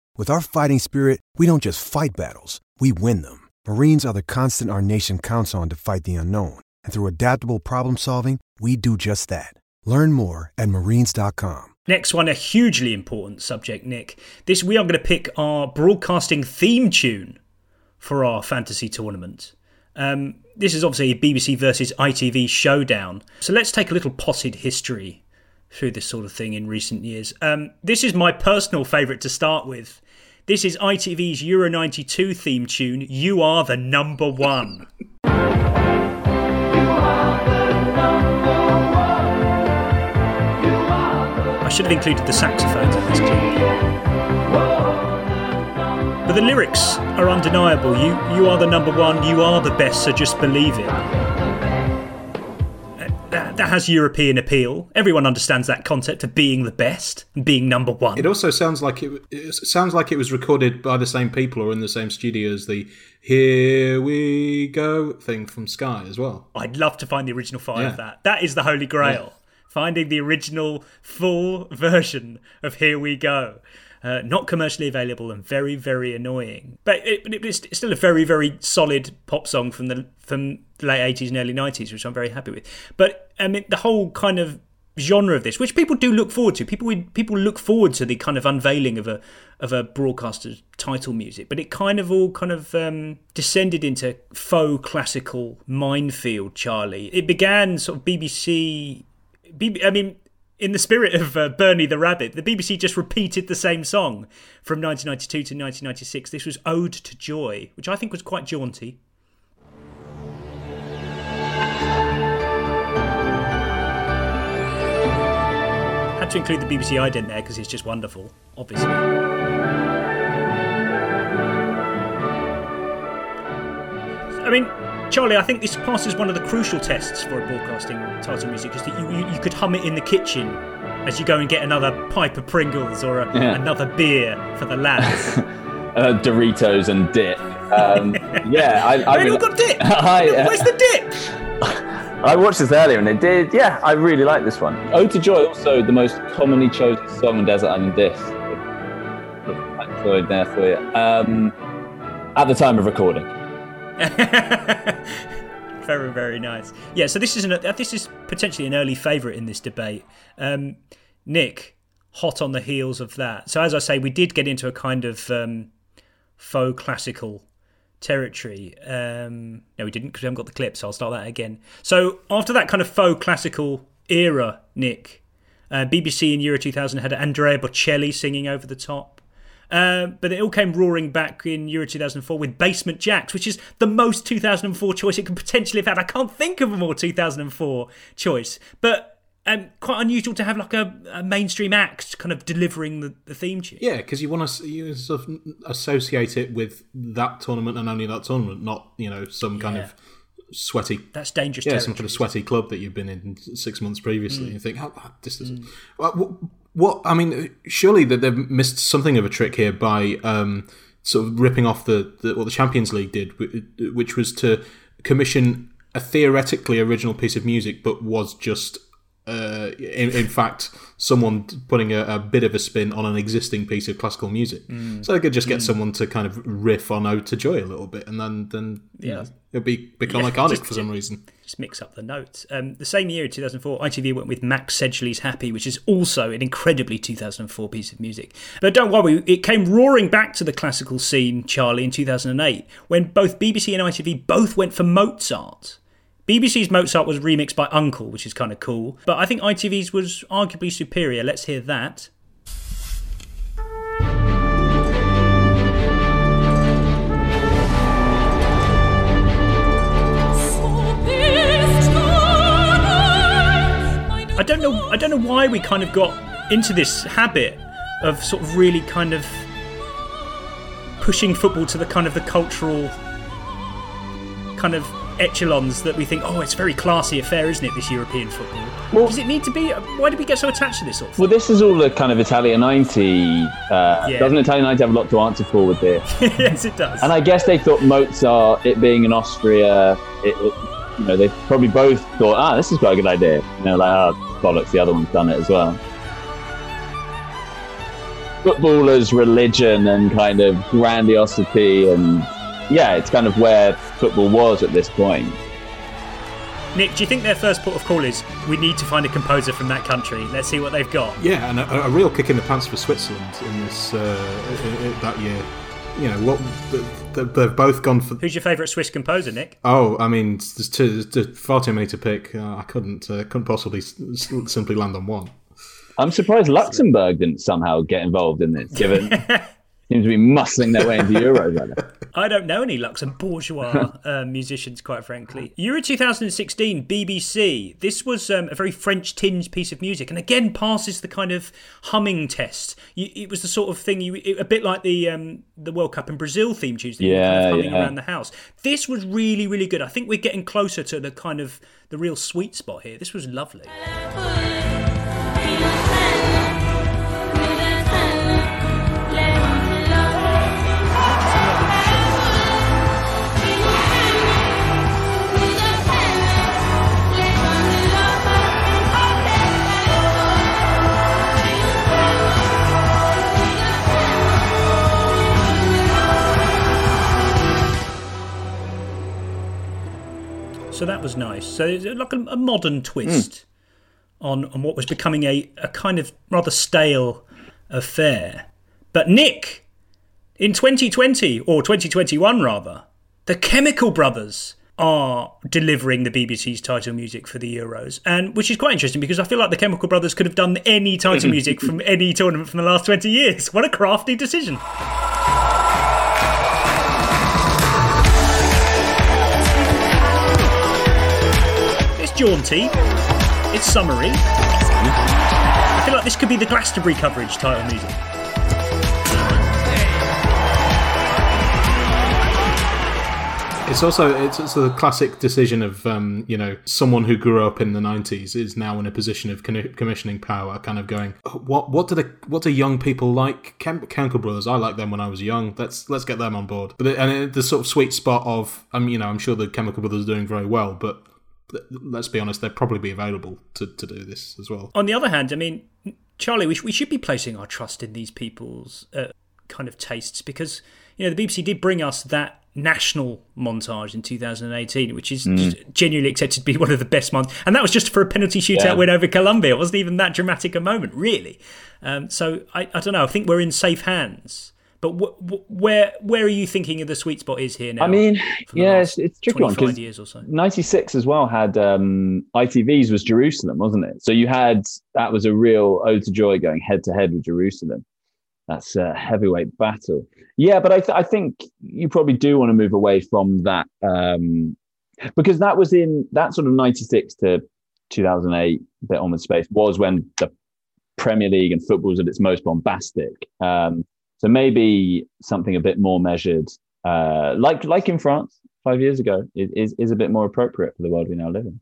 With our fighting spirit, we don't just fight battles, we win them. Marines are the constant our nation counts on to fight the unknown. And through adaptable problem solving, we do just that. Learn more at marines.com. Next one, a hugely important subject, Nick. This we are going to pick our broadcasting theme tune for our fantasy tournament. Um, this is obviously a BBC versus ITV showdown. So let's take a little potted history through this sort of thing in recent years. Um, this is my personal favourite to start with. This is ITV's Euro 92 theme tune, You Are the Number One. I should have included the saxophones in this tune. But the lyrics are undeniable. You, you are the number one, you are the best, so just believe it. That, that has European appeal. Everyone understands that concept of being the best and being number one. It also sounds like it, it sounds like it was recorded by the same people or in the same studio as the "Here We Go" thing from Sky as well. I'd love to find the original file Yeah. of that. That is the holy grail. Finding the original full version of Here We Go. Uh, not commercially available and very, very annoying. But it, it's still a very, very solid pop song from the from the late 80s and early 90s, which I'm very happy with. But I mean, the whole kind of genre of this, which people do look forward to. People people look forward to the kind of unveiling of a of a broadcaster's title music, but it kind of all kind of um, descended into faux classical minefield. Charlie, it began sort of BBC. BB, I mean, in the spirit of uh, Bernie the Rabbit, the BBC just repeated the same song from 1992 to 1996. This was Ode to Joy, which I think was quite jaunty. To include the BBC ident there because it's just wonderful, obviously. I mean, Charlie, I think this passes one of the crucial tests for a broadcasting title music, is that you, you, you could hum it in the kitchen as you go and get another pipe of Pringles or a, Yeah. another beer for the lads. uh, Doritos and dip. Um, yeah, I, I mean, got dip. I, uh, Where's the dip? I watched this earlier and it did. Yeah, I really like this one. Ode to Joy, also the most commonly chosen song on Desert Island Disc. I Floyd there for you. Um, at the time of recording. very, very nice. Yeah, so this is an, uh, this is potentially an early favourite in this debate. Um, Nick, hot on the heels of that. So as I say, we did get into a kind of um, faux classical territory. Um, no, we didn't because we haven't got the clip, so I'll start that again. So after that kind of faux classical era, Nick, uh, BBC in Euro 2000 had Andrea Bocelli singing over the top. Uh, but it all came roaring back in Euro 2004 with Basement Jaxx, which is the most 2004 choice it could potentially have had. I can't think of a more 2004 choice, but um, quite unusual to have like a, a mainstream act kind of delivering the, the theme tune. Yeah, because you want to you sort of associate it with that tournament and only that tournament, not you know some kind of sweaty. That's dangerous Yeah, some territory, kind of sweaty club that you've been in six months previously. Mm. You think, oh, this is what, what, what? I mean, surely that they've missed something of a trick here by um, sort of ripping off the, the what the Champions League did, which was to commission a theoretically original piece of music, but was just Uh, in, in fact, someone putting a, a, bit of a spin on an existing piece of classical music. Mm. So they could just get mm. someone to kind of riff on Ode to Joy a little bit, and then then yeah, know, it'll be become yeah, iconic just, for some reason. Just mix up the notes. Um, the same year, 2004, ITV went with Max Sedgley's Happy, which is also an incredibly 2004 piece of music. But don't worry, it came roaring back to the classical scene, Charlie, in 2008, when both BBC and ITV both went for Mozart. BBC's Mozart was remixed by Uncle, which is kind of cool, but I think ITV's was arguably superior. Let's hear that. I don't know. I don't know why we kind of got into this habit of sort of really kind of pushing football to the kind of the cultural kind of echelons that we think, oh, it's very classy affair, isn't it? This European football. Well, Does it need to be? Why do we get so attached to this? Sort of well, this is all the kind of Italia ninety. Uh, yeah. Doesn't Italia ninety have a lot to answer for with this? yes, it does. And I guess they thought Mozart, it being in Austria, it, it, you know, they probably both thought, ah, this is quite a good idea. You know, like, ah, bollocks, the other one's done it as well footballers' religion and kind of grandiosity and yeah, it's kind of where football was at this point. Nick, do you think their first port of call is we need to find a composer from that country? Let's see what they've got. Yeah, and a, a real kick in the pants for Switzerland in this uh, that year. You know what? They've both gone for. Who's your favourite Swiss composer, Nick? Oh, I mean, there's, too, there's far too many to pick. Uh, I couldn't uh, couldn't possibly simply land on one. I'm surprised Luxembourg didn't somehow get involved in this, given seem to be muscling their way into Euros. I don't know any Luxembourgeois uh, musicians, quite frankly. Euro 2016, BBC. This was um, a very French tinged piece of music, and again passes the kind of humming test. You, it was the sort of thing you, it, a bit like the um, the World Cup in Brazil theme Tuesday, yeah, kind of humming yeah. around the house. This was really, really good. I think we're getting closer to the kind of the real sweet spot here. This was lovely. So that was nice. So it's like a, a modern twist mm. on on what was becoming a, a kind of rather stale affair. But Nick, in 2020 or 2021 rather, the Chemical Brothers are delivering the BBC's title music for the Euros, and which is quite interesting because I feel like the Chemical Brothers could have done any title music from any tournament from the last 20 years. What a crafty decision. Jaunty. It's summery. I feel like this could be the Glastonbury coverage title music. It's also it's, it's a classic decision of um, you know someone who grew up in the '90s is now in a position of commissioning power, kind of going, what what do the what do young people like? Chem- Chemical Brothers, I like them when I was young. Let's let's get them on board. But it, and it, the sort of sweet spot of, mean, you know, I'm sure the Chemical Brothers are doing very well, but let's be honest, they'd probably be available to, to do this as well. On the other hand, I mean, Charlie, we, sh- we should be placing our trust in these people's uh, kind of tastes because, you know, the BBC did bring us that national montage in 2018, which is mm. genuinely accepted to be one of the best months. And that was just for a penalty shootout yeah. win over Colombia. It wasn't even that dramatic a moment, really. Um, so I, I don't know. I think we're in safe hands. But where where are you thinking of the sweet spot is here now? I mean, yeah, it's, it's tricky one because years or so. '96 as well had um, ITV's was Jerusalem, wasn't it? So you had that was a real ode to joy going head to head with Jerusalem. That's a heavyweight battle. Yeah, but I, th- I think you probably do want to move away from that um, because that was in that sort of '96 to 2008 bit on with space was when the Premier League and football was at its most bombastic. Um, so maybe something a bit more measured, uh, like like in France five years ago, is is a bit more appropriate for the world we now live in.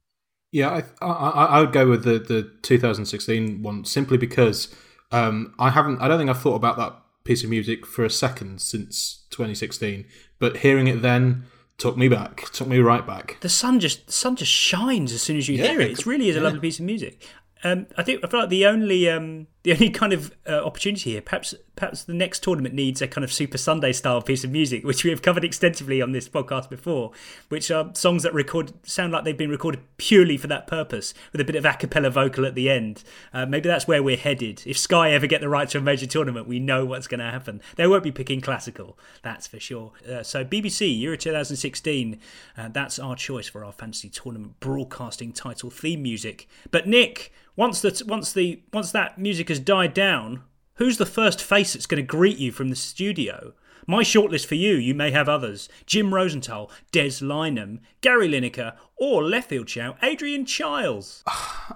Yeah, I I, I would go with the the 2016 one simply because um, I haven't I don't think I've thought about that piece of music for a second since 2016, but hearing it then took me back, took me right back. The sun just the sun just shines as soon as you yeah, hear it. It really is a yeah. lovely piece of music. Um, I think I feel like the only um, the only kind of uh, opportunity here, perhaps perhaps the next tournament needs a kind of Super Sunday style piece of music, which we have covered extensively on this podcast before, which are songs that record sound like they've been recorded purely for that purpose, with a bit of a cappella vocal at the end. Uh, maybe that's where we're headed. If Sky ever get the right to a major tournament, we know what's going to happen. They won't be picking classical, that's for sure. Uh, so BBC Euro 2016, uh, that's our choice for our fantasy tournament broadcasting title theme music. But Nick once that once the once that music has died down, who's the first face that's going to greet you from the studio? My shortlist for you, you may have others. Jim Rosenthal, Des Lynam, Gary Lineker, or left field shout Adrian Chiles.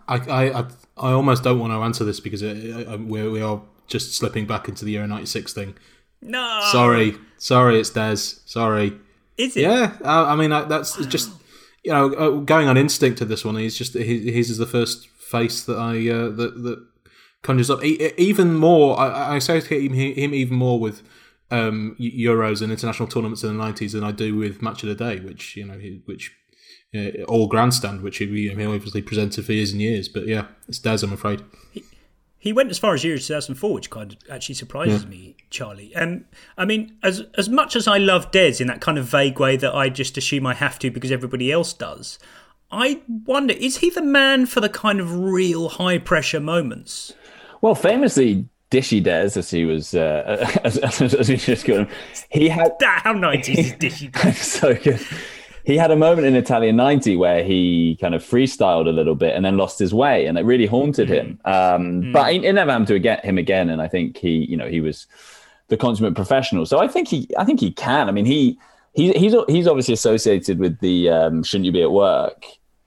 I, I, I almost don't want to answer this because it, it, we, we are just slipping back into the Euro 96 thing. No. Sorry. Sorry, it's Des. Sorry. Is it? Yeah. I, I mean, that's just, you know, uh, going on instinct to this one. He's just, his is the first face that I uh, that that conjures up even more. I, I associate him, him even more with um, Euros and international tournaments in the nineties than I do with Match of the Day, which you know, which uh, all grandstand, which he, he obviously presented for years and years. But yeah, it's Des, I'm afraid. He, he went as far as Euro 2004, which kind of actually surprises yeah. me, Charlie. And um, I mean, as as much as I love Des in that kind of vague way that I just assume I have to because everybody else does, I wonder, is he the man for the kind of real high pressure moments? Well, famously, Dishy Des, as he was, uh, as, as, as we just called him, he had. How 90s is Dishy Des? so good. He had a moment in Italian 90 where he kind of freestyled a little bit and then lost his way, and it really haunted him. Mm. Um, mm. But it, it never happened to get him again, and I think he, you know, he was the consummate professional. So I think he, I think he can. I mean, he, he he's he's obviously associated with the um, "Shouldn't You Be at Work,"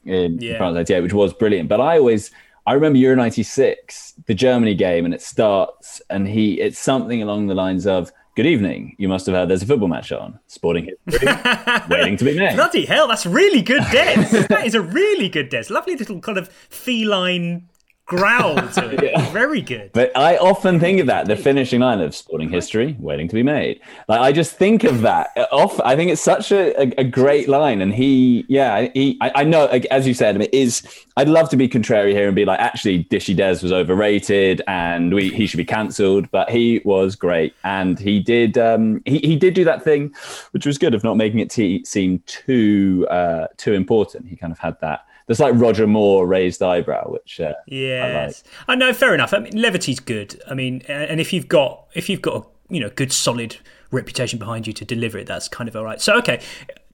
in yeah. France 98, which was brilliant. But I always, I remember Euro 96, the Germany game, and it starts, and he, it's something along the lines of, Good evening. You must have heard there's a football match on. Sporting history, waiting to be made. Bloody hell, that's really good Des. that is a really good Des. Lovely little kind of feline growl to it. yeah. Very good. But I often think of that, the finishing line of sporting history waiting to be made. Like I just think of that off. I think it's such a, a, a great line. And he, yeah, he, I, I, know, as you said, I mean, is, I'd love to be contrary here and be like, actually, Dishy Des was overrated and we, he should be cancelled, but he was great. And he did, um, he, he did do that thing, which was good of not making it t- seem too, uh, too important. He kind of had that there's like Roger Moore raised eyebrow, which uh, yes, I, like. I, know. Fair enough. I mean, levity's good. I mean, and if you've got if you've got a you know good solid reputation behind you to deliver it, that's kind of all right. So okay.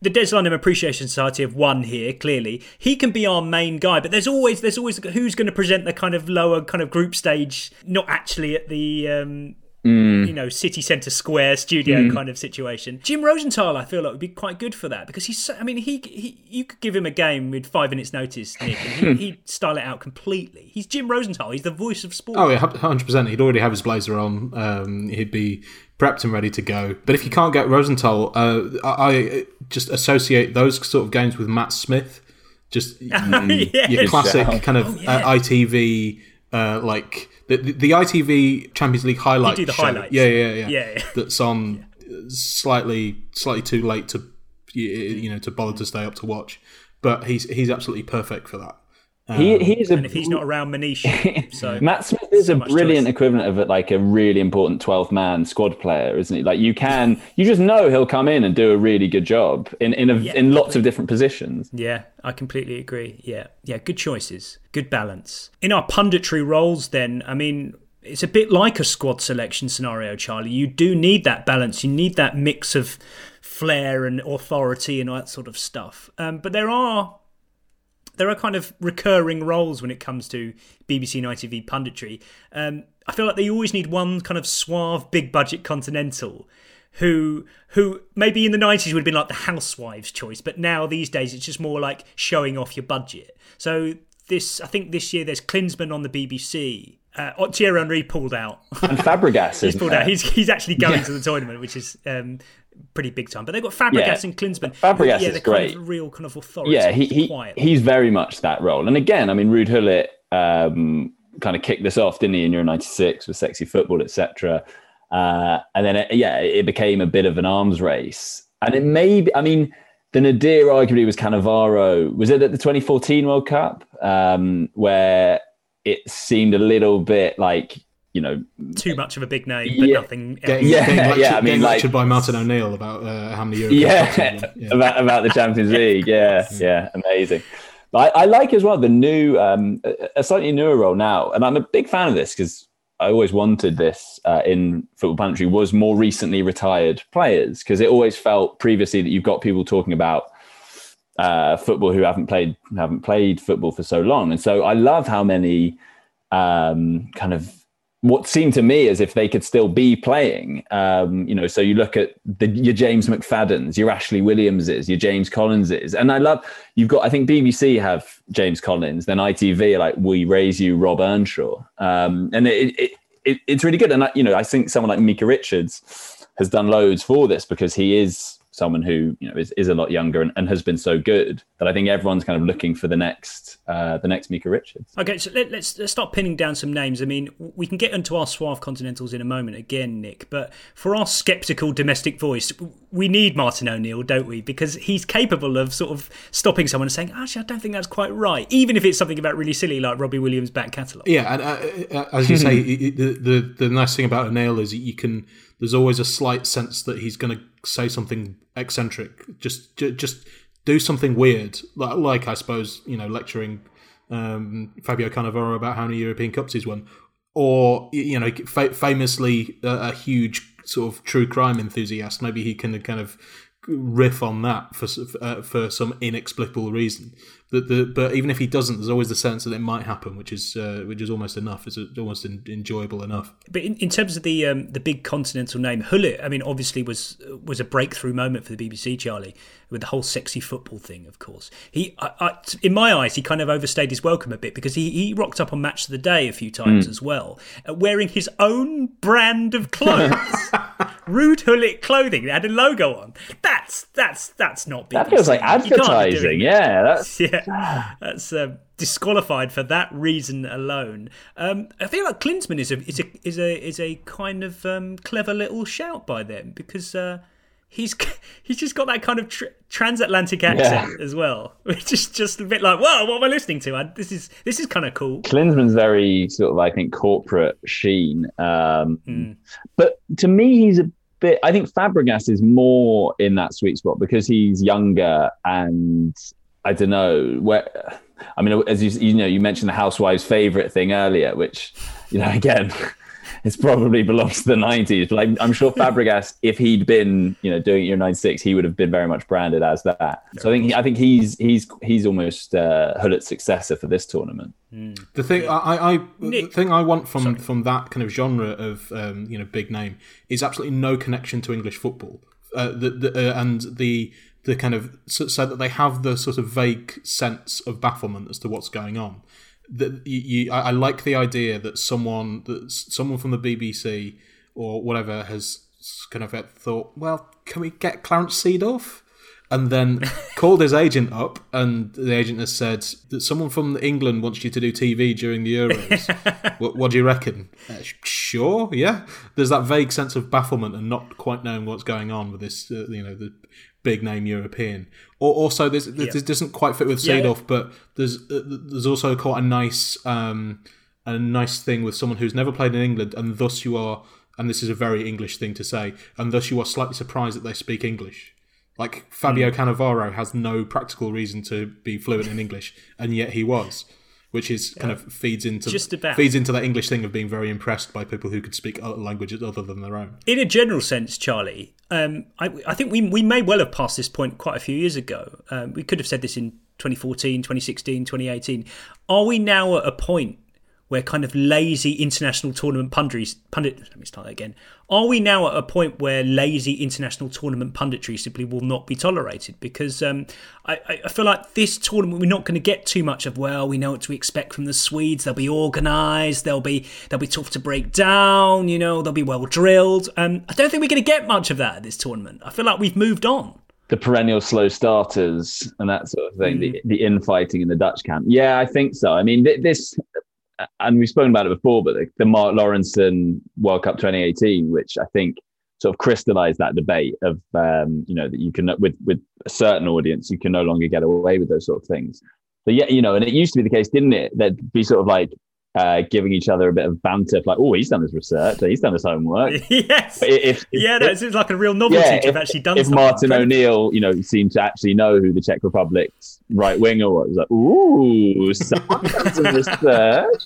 The Des Lynam Appreciation Society have won here. Clearly, he can be our main guy, but there's always there's always who's going to present the kind of lower kind of group stage, not actually at the um, Mm. you know, city centre square studio mm. kind of situation. Jim Rosenthal, I feel like would be quite good for that because he's. So, I mean, he, he you could give him a game with five minutes' notice, Nick, and he, would style it out completely. He's Jim Rosenthal. He's the voice of sport. Oh yeah, hundred percent. He'd already have his blazer on. Um, he'd be prepped and ready to go. But if you can't get Rosenthal, uh, I, I just associate those sort of games with Matt Smith. Just yes. your classic kind of oh, yeah. uh, ITV uh, like the, the, the ITV Champions League highlight do the show. highlights. Yeah, yeah, yeah, yeah, yeah. That's on yeah. slightly slightly too late to you know to bother to stay up to watch, but he's he's absolutely perfect for that. Um, he he's a, and if he's not around Manish, so Matt Smith is so a brilliant choice. equivalent of like a really important 12 man squad player, isn't he? Like you can, you just know he'll come in and do a really good job in in a, yeah, in lots of different positions. Yeah, I completely agree. Yeah, yeah, good choices, good balance in our punditry roles. Then, I mean, it's a bit like a squad selection scenario, Charlie. You do need that balance. You need that mix of flair and authority and all that sort of stuff. Um, but there are there are kind of recurring roles when it comes to BBC and ITV punditry. Um, I feel like they always need one kind of suave, big budget continental who who maybe in the 90s would have been like the housewives choice but now these days it's just more like showing off your budget so this i think this year there's klinsmann on the bbc uh, Thierry Henry pulled out. And Fabregas he's pulled out. He's, he's actually going yeah. to the tournament, which is um, pretty big time. But they've got Fabregas yeah. and Klinsmann. Fabregas yeah, is great. Kind of real kind of authority. Yeah, he, he he's very much that role. And again, I mean, Ruud Gullit um, kind of kicked this off, didn't he, in Euro '96 with sexy football, etc. Uh, and then, it, yeah, it became a bit of an arms race. And it may be, I mean, the nadir arguably was Cannavaro. Was it at the 2014 World Cup um, where it seemed a little bit like you know too much of a big name, but Yeah. nothing. Getting, Yeah, getting lectured, yeah, I mean, like- lectured by Martin O'Neill about uh, how many European Cups yeah. Yeah. about about the Champions League. Yeah, yeah, amazing. But I, I like as well the new, um, a- a slightly newer role now, and I'm a big fan of this because I always wanted this uh, in Football Pantry was more recently retired players because it always felt previously that you've got people talking about uh, football who haven't played haven't played football for so long, and so I love how many um, kind of what seemed to me as if they could still be playing. Um, you know, so you look at the, your James McFaddens, your Ashley Williamses, your James Collinses, and I love you've got. I think BBC have James Collins, then ITV like We Raise You, Rob Earnshaw, um, and it, it, it it's really good. And I, you know, I think someone like Micah Richards has done loads for this because he is someone who you know is, is a lot younger and, and has been so good that I think everyone's kind of looking for the next uh, the next Micah Richards. Okay, so let, let's, let's start pinning down some names. I mean, we can get into our suave continentals in a moment again, Nick, but for our sceptical domestic voice, we need Martin O'Neill, don't we? Because he's capable of sort of stopping someone and saying, actually, I don't think that's quite right, even if it's something about really silly like Robbie Williams' back catalogue. Yeah, and uh, uh, as you say, i- i- the, the the nice thing about O'Neill is that you can. There's always a slight sense that he's going to say something eccentric. Just ju- just do something weird, like, like I suppose you know lecturing um, Fabio Cannavaro about how many European Cups he's won, or you know fa- famously a, a huge sort of true crime enthusiast. Maybe he can kind of riff on that for uh, for some inexplicable reason. That the but even if he doesn't, there's always the sense that it might happen, which is uh, which is almost enough. It's almost en- enjoyable enough. But in, in terms of the um, the big continental name, Gullit, I mean, obviously was was a breakthrough moment for the BBC, Charlie, with the whole sexy football thing. Of course, he, I, I, in my eyes, he kind of overstayed his welcome a bit because he, he rocked up on Match of the Day a few times Mm. as well, uh, wearing his own brand of clothes, Ruud Gullit clothing that had a logo on. That's that's that's not BBC. That feels like You can't be doing advertising. Yeah, that's yeah, that's um, disqualified for that reason alone. Um, I feel like Klinsmann is a is a is a is a kind of um, clever little shout by them because uh, he's he's just got that kind of tr- transatlantic accent as well, which is just a bit like, whoa, what am I listening to? I, this is this is kind of cool. Klinsmann's very sort of, I think, corporate sheen. Um, Hmm. But to me, he's a bit. I think Fabregas is more in that sweet spot because he's younger and I don't know where. I mean, as you you know, you mentioned the housewives' favorite thing earlier, which you know, again. It's probably belongs to the '90s, but I'm, I'm sure Fabregas, if he'd been, you know, doing Euro '96, he would have been very much branded as that. So I think he, I think he's he's he's almost uh, Gullit's successor for this tournament. The thing I, I, I the thing I want from from that kind of genre of um, you know big name is absolutely no connection to English football. Uh, the, the, uh, and the the kind of so, so that they have the sort of vague sense of bafflement as to what's going on. That you, you, I, I like the idea that someone that someone from the BBC or whatever has kind of thought, well, can we get Clarence Seedorf? and then called his agent up, and the agent has said that someone from England wants you to do TV during the Euros. what, what do you reckon? Uh, sh- sure, yeah. There's that vague sense of bafflement and not quite knowing what's going on with this, uh, you know, the big name European. Or also, there's, Yeah. this doesn't quite fit with Yeah. But there's uh, there's also quite a nice um, a nice thing with someone who's never played in England, and thus you are, and this is a very English thing to say, and thus you are slightly surprised that they speak English. Like Fabio Hmm. Cannavaro has no practical reason to be fluent in English, and yet he was, which is kind of feeds into Just about. feeds into that English thing of being very impressed by people who could speak other languages other than their own. In a general sense, Charlie, um, I, I think we, we may well have passed this point quite a few years ago. Um, we could have said this in 2014, 2016, 2018. Are we now at a point where kind of lazy international tournament punditry, pundit, let me start that again. Are we now at a point where lazy international tournament punditry simply will not be tolerated? Because um, I, I- feel like this tournament we're not going to get too much of. Well, we know what to expect from the Swedes. They'll be organised. They'll be they'll be tough to break down. You know, they'll be well drilled. Um, I don't think we're going to get much of that at this tournament. I feel like we've moved on. the perennial slow starters and that sort of thing, the, the infighting in the Dutch camp. Yeah, I think so. I mean, th- this, and we've spoken about it before, but the, the Mark Lawrenson World Cup 2018, which I think sort of crystallized that debate of, um, you know, that you can, with, with a certain audience, you can no longer get away with those sort of things. But yeah, you know, and it used to be the case, didn't it? There'd be sort of like uh, giving each other a bit of banter, like, "Oh, he's done his research, he's done his homework." yes, But if, if yeah, no, if, it's like a real novelty yeah, to have if, actually done if. Martin O'Neill, you know, seemed to actually know who the Czech Republic's right winger was, like, "Ooh, someone done some research."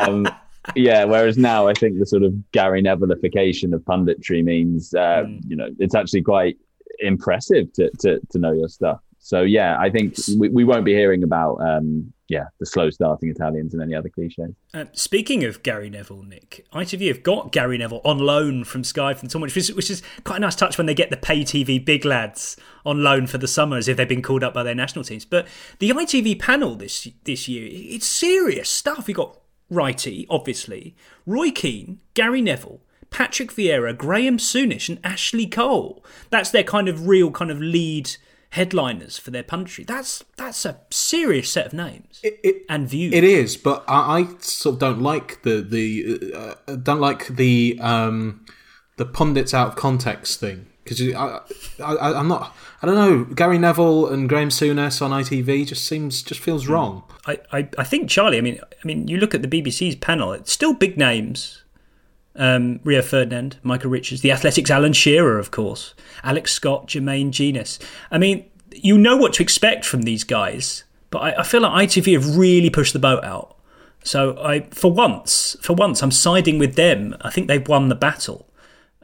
um, yeah, whereas now I think the sort of Gary Nevillefication of punditry means, uh, Hmm. you know, it's actually quite impressive to, to, to know your stuff. So yeah, I think we, we won't be hearing about um, yeah the slow starting Italians and any other cliches. Uh, speaking of Gary Neville, Nick, ITV have got Gary Neville on loan from Sky the tournament, which is, which is quite a nice touch when they get the pay TV big lads on loan for the summer as if they've been called up by their national teams. But the ITV panel this this year, it's serious stuff. We got Wrighty, obviously, Roy Keane, Gary Neville, Patrick Vieira, Graeme Souness, and Ashley Cole. That's their kind of real kind of lead headliners for their country. That's that's a serious set of names and views. It is, but I, I sort of don't like the the uh, don't like the um, the pundits out of context thing because I, I I'm not I don't know Gary Neville and Graeme Souness on ITV just seems just feels wrong. I, I, I think Charlie. I mean, I mean, you look at the BBC's panel; it's still big names. Um, Rio Ferdinand, Michael Richards, the Athletics' Alan Shearer, of course, Alex Scott, Jermaine Jenas. I mean, you know what to expect from these guys, but I, I feel like ITV have really pushed the boat out. So I, for once, for once, I'm siding with them. I think they've won the battle.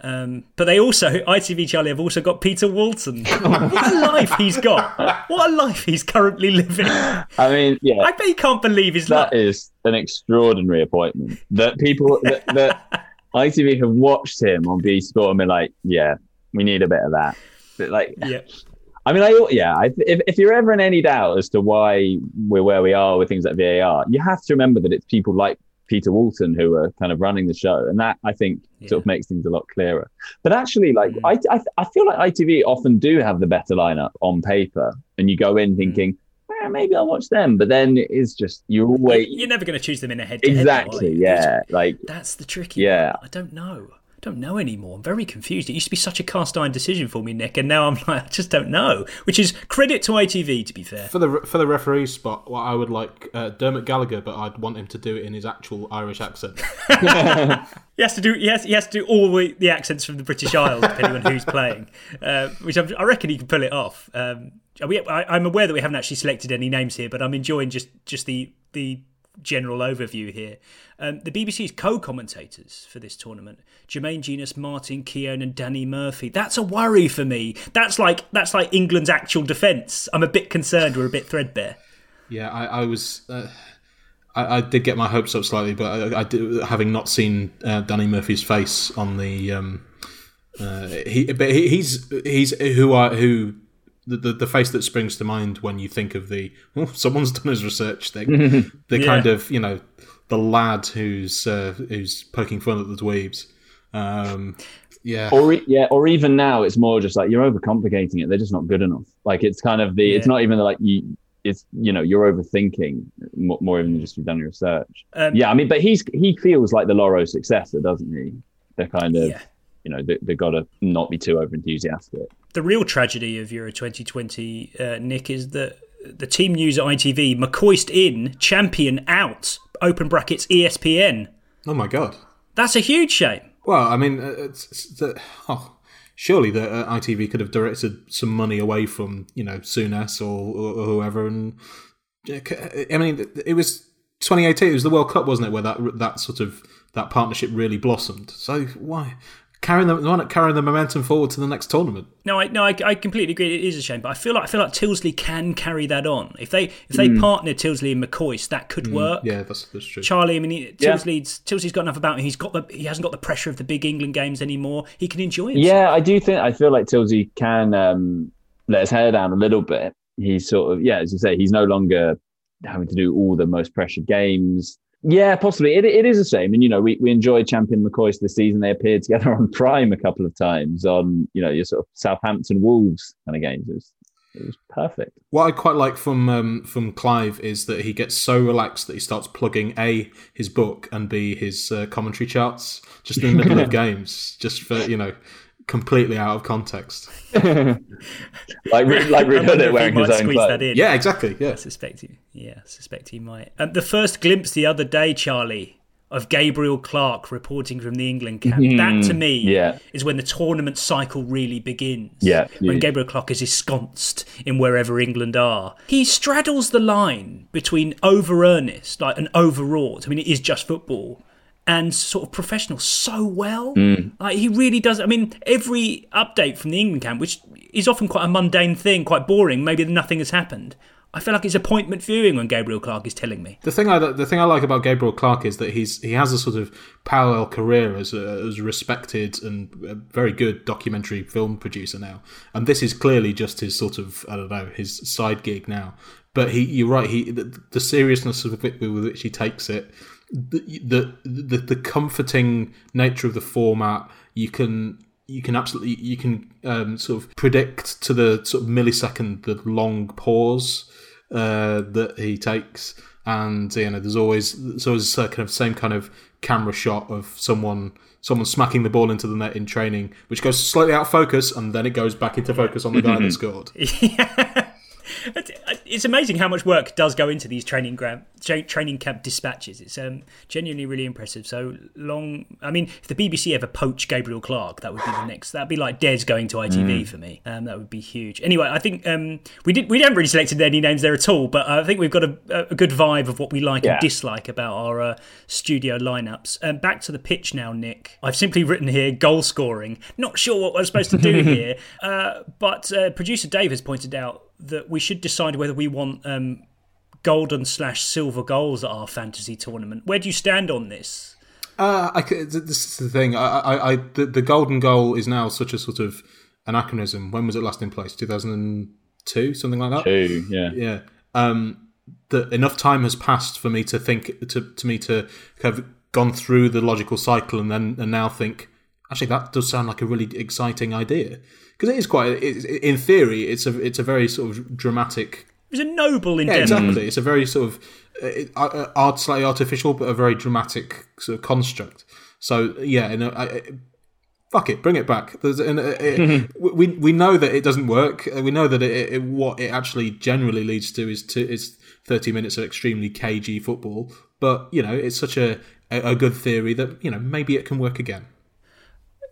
Um, but they also, ITV Charlie, have also got Peter Walton. what a life he's got! What a life he's currently living. I mean, yeah, I bet he can't believe his luck. that is an extraordinary appointment. That people that, that ITV have watched him on BT Sport and been like, yeah, we need a bit of that. But like, Yeah. I mean, I yeah. I, if if you're ever in any doubt as to why we're where we are with things like VAR, you have to remember that it's people like Peter Walton who are kind of running the show, and that I think sort of makes things a lot clearer. But actually, like I, I I feel like ITV often do have the better lineup on paper, and you go in thinking. "Eh, Maybe I'll watch them, but then it's just you're always You're never going to choose them in a head. exactly, yeah. Like That's the tricky. Yeah. one. I don't know. I don't know anymore. I'm very confused. It used to be such a cast iron decision for me, Nick, and now I'm like, I just don't know. Which is credit to ITV, to be fair. For the for the referee spot, what I would like uh, Dermot Gallagher, but I'd want him to do it in his actual Irish accent. He has to do. He has, he has to do all the, the accents from the British Isles, depending on who's playing. Uh, which I'm, I reckon he can pull it off. Um, we, I, I'm aware that we haven't actually selected any names here, but I'm enjoying just just the the general overview here. Um, the BBC's co-commentators for this tournament: Jermaine Jenas, Martin Keown, and Danny Murphy. That's a worry for me. That's like that's like England's actual defence. I'm a bit concerned. We're a bit threadbare. Yeah, I, I was. Uh, I, I did get my hopes up slightly, but I, I did, having not seen uh, Danny Murphy's face on the, um, uh, he, but he, he's he's who I who the, the the face that springs to mind when you think of the oh, someone's done his research thing. the Yeah. kind of you know the lad who's uh, who's poking fun at the dweebs. Um, yeah, or e- yeah, or even now, it's more just like you're overcomplicating it. They're just not good enough. Like it's kind of the. It's not even like you. It's you know you're overthinking more, more even just you've done your research. Um, yeah, I mean, but he's he feels like the Lawro successor, doesn't he? They're kind of you know they they got to not be too over enthusiastic. the real tragedy of Euro 2020, uh, Nick, is that the team news at ITV, McCoist in, Champion out, open brackets ESPN. Oh my god. That's a huge shame. Well, I mean, uh, it's, it's the, oh, surely the uh, ITV could have directed some money away from you know Souness or, or, or whoever, and I mean, it was 2018. It was the World Cup, wasn't it, where that that sort of that partnership really blossomed. So why carrying the why not carrying the momentum forward to the next tournament? No, I no, I, I completely agree. It is a shame, but I feel like I feel like Tyldesley can carry that on. If they if they Mm. partner Tyldesley and McCoist, that could Mm, work. Yeah, that's that's true. Charlie, I mean, he, Yeah. Tyldesley's Tyldesley's got enough about him. He's got the he hasn't got the pressure of the big England games anymore. He can enjoy it. Yeah, I do think I feel like Tyldesley can um, let his hair down a little bit. He's sort of yeah, as you say, he's no longer having to do all the most pressured games. Yeah, possibly. It, it is the same. and you know, we, we enjoyed Champion McCoist this season. They appeared together on Prime a couple of times on you know your sort of Southampton Wolves kind of games. It was, it was perfect. What I quite like from um, from Clive is that he gets so relaxed that he starts plugging a his book and b his uh, commentary charts just in the middle of games, just for you know completely out of context. like like Ruud Gullit wearing his own clothes. Yeah, exactly. Yeah, I suspect he. Yeah, I suspect he might. Um, the first glimpse the other day, Charlie, of Gabriel Clarke reporting from the England camp. Mhm. That to me Yeah. is when the tournament cycle really begins. Yeah, When yeah. Gabriel Clarke is ensconced in wherever England are. He straddles the line between over earnest, like and overwrought. I mean, it is just football. And sort of professional so well. Mm. Like he really does. I mean, every update from the England camp, which is often quite a mundane thing, quite boring, maybe nothing has happened. I feel like it's appointment viewing when Gabriel Clarke is telling me. The thing I the thing I like about Gabriel Clarke is that he's he has a sort of parallel career as a, as a respected and a very good documentary film producer now, and this is clearly just his sort of I don't know his side gig now. But he, you're right. He the, the seriousness of it with which he takes it, the, the the comforting nature of the format. You can you can absolutely you can um, sort of predict to the sort of millisecond the long pause uh, that he takes, and you know there's always there's always a kind of same kind of camera shot of someone someone smacking the ball into the net in training, which goes slightly out of focus, and then it goes back into focus on the guy that scored. It's amazing how much work does go into these training gram, training camp dispatches. It's um, genuinely really impressive. So long. I mean, if the BBC ever poach Gabriel Clarke, that would be the next. That'd be like Des going to ITV Mm. for me. Um, that would be huge. Anyway, I think um, we did. We haven't really selected any names there at all, but I think we've got a, a good vibe of what we like Yeah. and dislike about our uh, studio lineups. Um, back to the pitch now, Nick. I've simply written here goal scoring. Not sure what we're supposed to do here, uh, but uh, producer Dave has pointed out that we should decide whether we want um, golden slash silver goals at our fantasy tournament. Where do you stand on this? Uh, I, c- th- this is the thing. I, I, I the, the golden goal is now such a sort of anachronism. When was it last in place? Two thousand and two, something like that. Two, yeah. yeah. Um, that enough time has passed for me to think to to me to have gone through the logical cycle and then and now think actually that does sound like a really exciting idea because it is quite it, in theory it's a it's a very sort of dramatic It was a noble endeavour. yeah, exactly. It's a very sort of uh, uh, art, slightly artificial, but a very dramatic sort of construct. So yeah, and, uh, I, I, fuck it, bring it back. There's, and, uh, it, we we know that it doesn't work. Uh, We know that it, it, what it actually generally leads to is to is thirty minutes of extremely cagey football. But you know, it's such a a a good theory that you know maybe it can work again.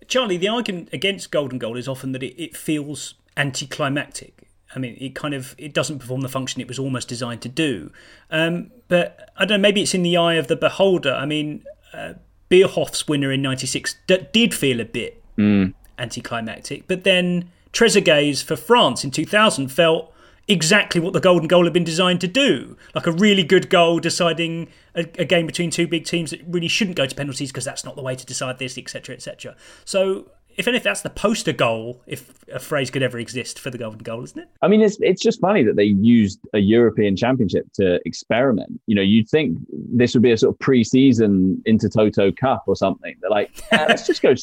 Charlie, the argument against golden goal is often that it, it feels anticlimactic. I mean, it kind of it doesn't perform the function it was almost designed to do. Um, but I don't know. Maybe it's in the eye of the beholder. I mean, uh, Bierhoff's winner in '96 d- did feel a bit Mm. anticlimactic, but then Trezeguet's for France in 2000 felt exactly what the golden goal had been designed to do. Like a really good goal deciding a, a game between two big teams that really shouldn't go to penalties because that's not the way to decide this, etc., etc. So, if anything, that's the poster goal, if a phrase could ever exist for the golden goal, isn't it? I mean, it's it's just funny that they used a European Championship to experiment. You know, you'd think this would be a sort of pre-season Intertoto Cup or something. They're like, "Ah, let's just go.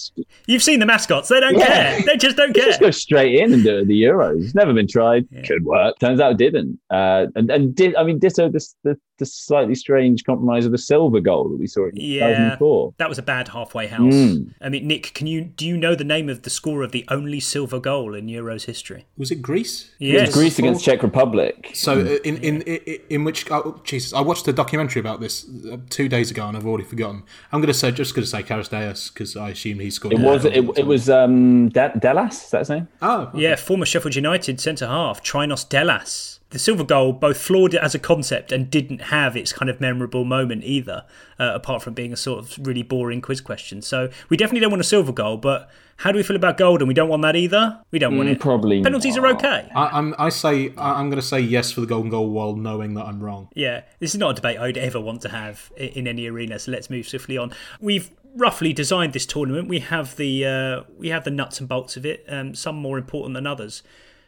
You've seen the mascots; they don't Yeah. care. They just don't care. just go straight in and do it the Euros. It's never been tried. Could work. Turns out it didn't. Uh, and and did I mean ditto this the, the slightly strange compromise of the silver goal that we saw in Yeah, 2004. that was a bad halfway house. Mm. I mean, Nick, can you do you know the name of the scorer of the only silver goal in Euros history? Was it Greece? Yes. Greece against Czech Republic. So uh, in in in, in which oh, Jesus, I watched a documentary about this uh, two days ago and I've already forgotten. I'm going to say just going to say Charisteas because I assume he scored. It was it, it was um De- Dellas. Is that his name? Oh, Yeah, former Sheffield United centre half Traianos Dellas. The silver goal both flawed it as a concept and didn't have its kind of memorable moment either, uh, apart from being a sort of really boring quiz question. So we definitely don't want a silver goal, but how do we feel about gold? And We don't want that either. We don't want Mm, it. probably penalties are okay. I, I'm I say I- I'm going to say yes for the golden goal while knowing that I'm wrong. Yeah, this is not a debate I'd ever want to have i- in any arena. So let's move swiftly on. We've roughly designed this tournament. We have the uh, we have the nuts and bolts of it. Um, some more important than others.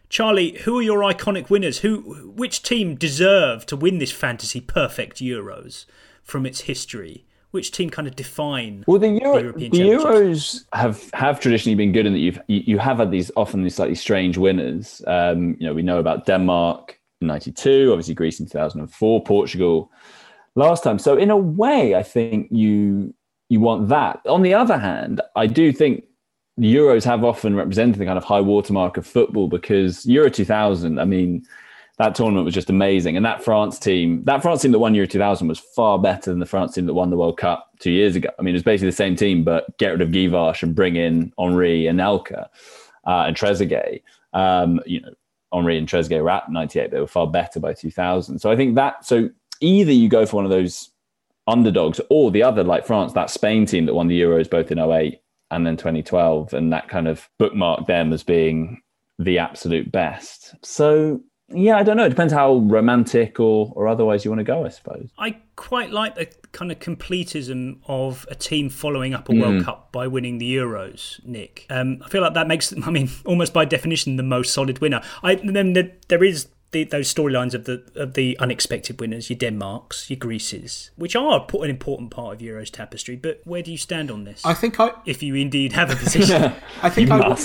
Charlie, who are your iconic winners? Who, which team deserve to win this fantasy perfect Euros from its history? Which team kind of define Well, the, Euro, the European the Euros have have traditionally been good in that you've you, you have had these often these slightly strange winners. Um, you know, we know about Denmark in '92, obviously Greece in 2004, Portugal last time. So in a way, I think you you want that. On the other hand, I do think Euros have often represented the kind of high watermark of football because Euro 2000, I mean, that tournament was just amazing. And that France team, that France team that won Euro 2000 was far better than the France team that won the World Cup two years ago. I mean, it was basically the same team, but get rid of Guivarc'h and bring in Henry and Anelka uh, and Trezeguet. Um, you know, Henry and Trezeguet were at 98. They were far better by 2000. So I think that, so either you go for one of those underdogs or the other, like France, that Spain team that won the Euros both in 08 and then 2012, and that kind of bookmarked them as being the absolute best. So yeah, I don't know. It depends how romantic or, or otherwise you want to go, I suppose. I quite like the kind of completism of a team following up a mm. World Cup by winning the Euros, Nick. Um, I feel like that makes, I mean, almost by definition, the most solid winner. I then there is the, those storylines of the of the unexpected winners, your Denmarks, your Greeces, which are an important part of Euros tapestry. But where do you stand on this? I think I, if you indeed have a position, I think I,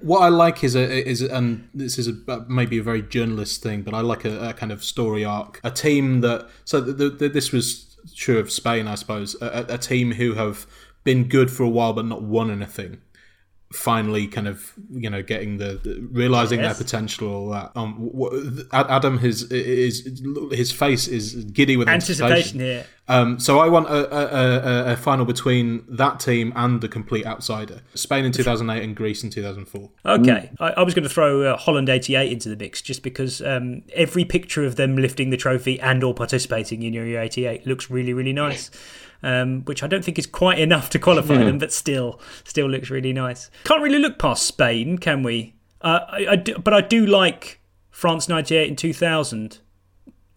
what I like is a is and um, this is a, uh, maybe a very journalist thing, but I like a, a kind of story arc, a team that so the, the, this was true of Spain, I suppose, a, a team who have been good for a while but not won anything finally kind of you know getting the, the realizing yes. their potential all that. Um adam his is his face is giddy with anticipation, anticipation. here um so i want a, a, a, a, final between that team and the complete outsider spain in 2008 and greece in 2004 okay I, I, was going to throw uh, holland 88 into the mix just because um every picture of them lifting the trophy and or participating in euro 88 looks really really nice um, which I don't think is quite enough to qualify them, but still, still looks really nice. Can't really look past Spain, can we? Uh, I, I do, but I do like France '98 and 2000,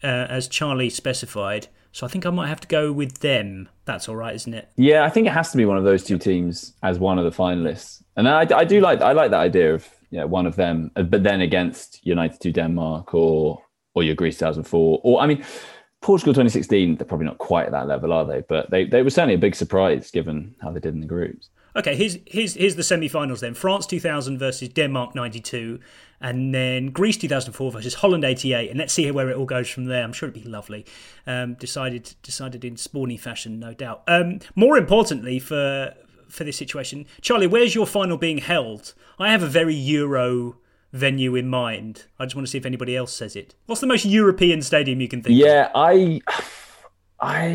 uh, as Charlie specified. So I think I might have to go with them. That's all right, isn't it? Yeah, I think it has to be one of those two teams as one of the finalists. And I, I do like I like that idea of yeah one of them, uh, but then against United to Denmark or or your Greece 2004, or I mean Portugal 2016, they're probably not quite at that level, are they? But they, they were certainly a big surprise given how they did in the groups. Okay, here's here's here's the semi-finals then. France 2000 versus Denmark 92, and then Greece 2004 versus Holland 88, and let's see where it all goes from there. I'm sure it'd be lovely. Um, decided decided in sporty fashion, no doubt. Um, more importantly for for this situation, Charlie, where's your final being held? I have a very Euro venue in mind. I just want to see if anybody else says it. What's the most European stadium you can think of? yeah, of? I, I,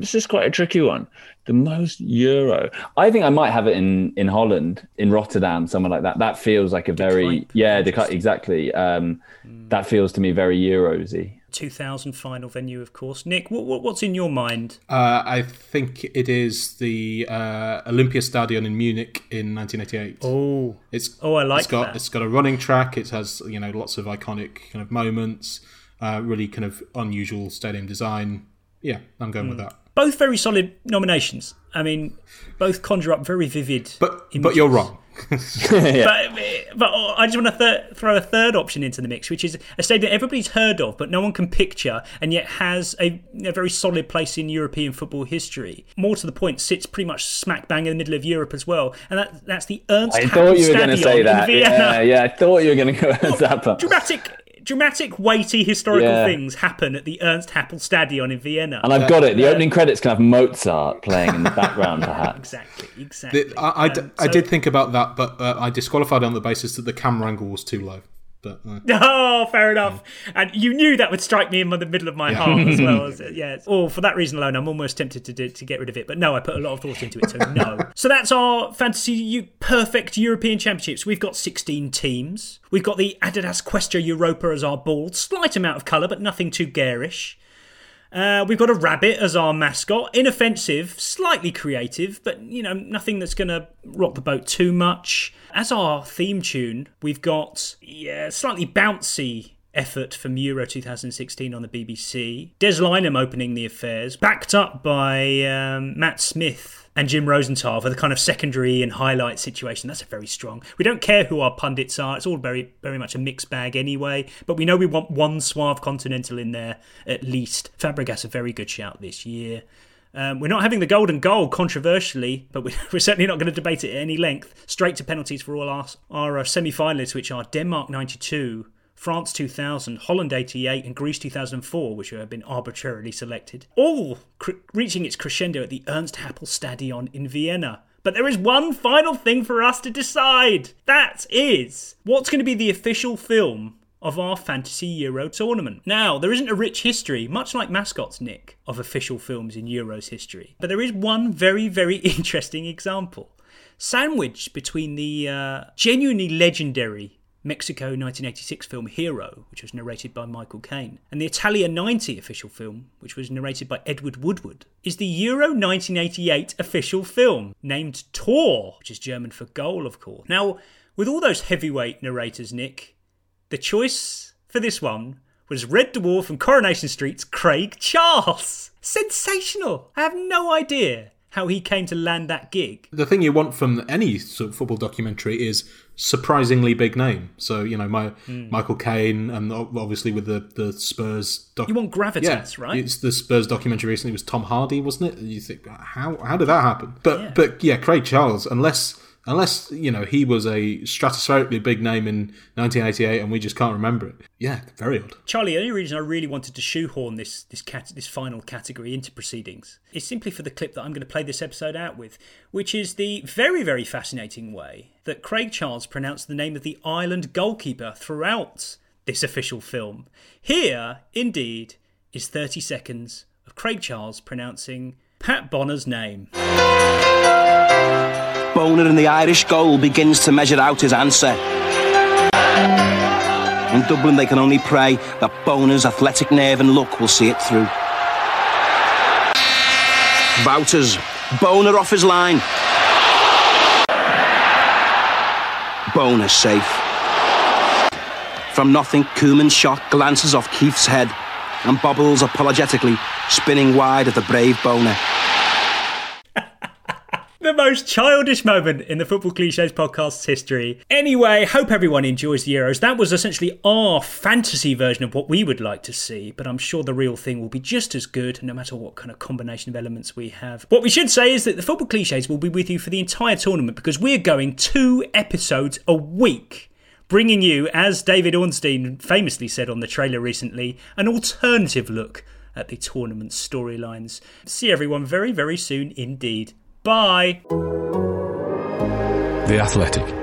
this is quite a tricky one. The most Euro. I think I might have it in in Holland, in Rotterdam, somewhere like that. That feels like a very yeah, exactly. Um, mm. That feels to me very Eurosy. 2000 final venue, of course. Nick, what, what, what's in your mind? Uh, I think it is the uh, Olympiastadion in Munich in 1988. Oh, it's oh, I like it's got, that. It's got a running track. It has you know lots of iconic kind of moments. Uh, really kind of unusual stadium design. Yeah, I'm going mm. with hmm. that. Both very solid nominations. I mean, both conjure up very vivid. But images. but you're wrong. but, but I just want to th- throw a third option into the mix, which is a stadium that everybody's heard of, but no one can picture, and yet has a, a, very solid place in European football history. More to the point, sits pretty much smack bang in the middle of Europe as well, and that, that's the Ernst. I thought you were going to say that. Yeah, yeah, I thought you were going to go Zappa. Dramatic dramatic, weighty historical yeah. things happen at the Ernst Happel Stadion in Vienna. And I've got it. The opening credits can have Mozart playing in the background, perhaps. exactly, exactly. The, I, I, um, so, I, did think about that, but uh, I disqualified on the basis that the camera angle was too low. But, uh, oh, fair enough. Yeah. And you knew that would strike me in the middle of my yeah. heart as well. As, yeah. Or for that reason alone, I'm almost tempted to do, to get rid of it. But no, I put a lot of thought into it, so no. so that's our fantasy U- perfect European Championships. We've got 16 teams. We've got the Adidas Questra Europa as our ball. Slight amount of colour, but nothing too garish. Uh, we've got a rabbit as our mascot. Inoffensive, slightly creative, but you know, nothing that's going to rock the boat too much. As our theme tune, we've got yeah, slightly bouncy effort from Euro 2016 on the BBC. Des Lynam opening the affairs, backed up by um, Matt Smith and Jim Rosenthal for the kind of secondary and highlight situation. That's a very strong. We don't care who our pundits are. It's all very, very much a mixed bag anyway. But we know we want one suave continental in there at least. Fabregas a very good shout this year. Um, we're not having the golden goal, controversially, but we're certainly not going to debate it at any length. Straight to penalties for all our, our uh, semi finalists, which are Denmark 92, France 2000, Holland 88, and Greece 2004, which have been arbitrarily selected, all cr- reaching its crescendo at the Ernst Happel Stadion in Vienna. But there is one final thing for us to decide. That is what's going to be the official film of our Fantasy Euro tournament. Now, there isn't a rich history, much like mascots, Nick, of official films in Euros history. But there is one very, very interesting example. Sandwiched between the uh, genuinely legendary Mexico 1986 film Hero, which was narrated by Michael Caine, and the Italia 90 official film, which was narrated by Edward Woodward, is the Euro 1988 official film, named Tor, which is German for goal, of course. Now, with all those heavyweight narrators, Nick, the choice for this one was Red Dwarf and Coronation Street's Craig Charles. Sensational! I have no idea how he came to land that gig. The thing you want from any sort of football documentary is surprisingly big name. So you know, my mm. Michael Caine, and obviously with the the Spurs. Doc- you want gravitas, yeah, right? It's the Spurs documentary recently was Tom Hardy, wasn't it? You think how how did that happen? But yeah. but yeah, Craig Charles, unless unless you know he was a stratospherically big name in 1988 and we just can't remember it. Yeah, very odd. Charlie, the only reason I really wanted to shoehorn this this cat this final category into proceedings is simply for the clip that I'm going to play this episode out with, which is the very very fascinating way that Craig Charles pronounced the name of the Ireland goalkeeper throughout this official film. Here, indeed, is 30 seconds of Craig Charles pronouncing Pat Bonner's name. Bonner in the Irish goal begins to measure out his answer. In Dublin, they can only pray that Bonner's athletic nerve and luck will see it through. Wouters, Bonner off his line. Bonner safe. From nothing, Koeman's shot glances off Kieft's head and bobbles apologetically, spinning wide of the brave Bonner the most childish moment in the Football Cliches podcast's history. Anyway, hope everyone enjoys the Euros. That was essentially our fantasy version of what we would like to see, but I'm sure the real thing will be just as good no matter what kind of combination of elements we have. What we should say is that the Football Cliches will be with you for the entire tournament because we're going two episodes a week bringing you, as David Ornstein famously said on the trailer recently, an alternative look at the tournament storylines. See everyone very, very soon indeed. Bye. The Athletic.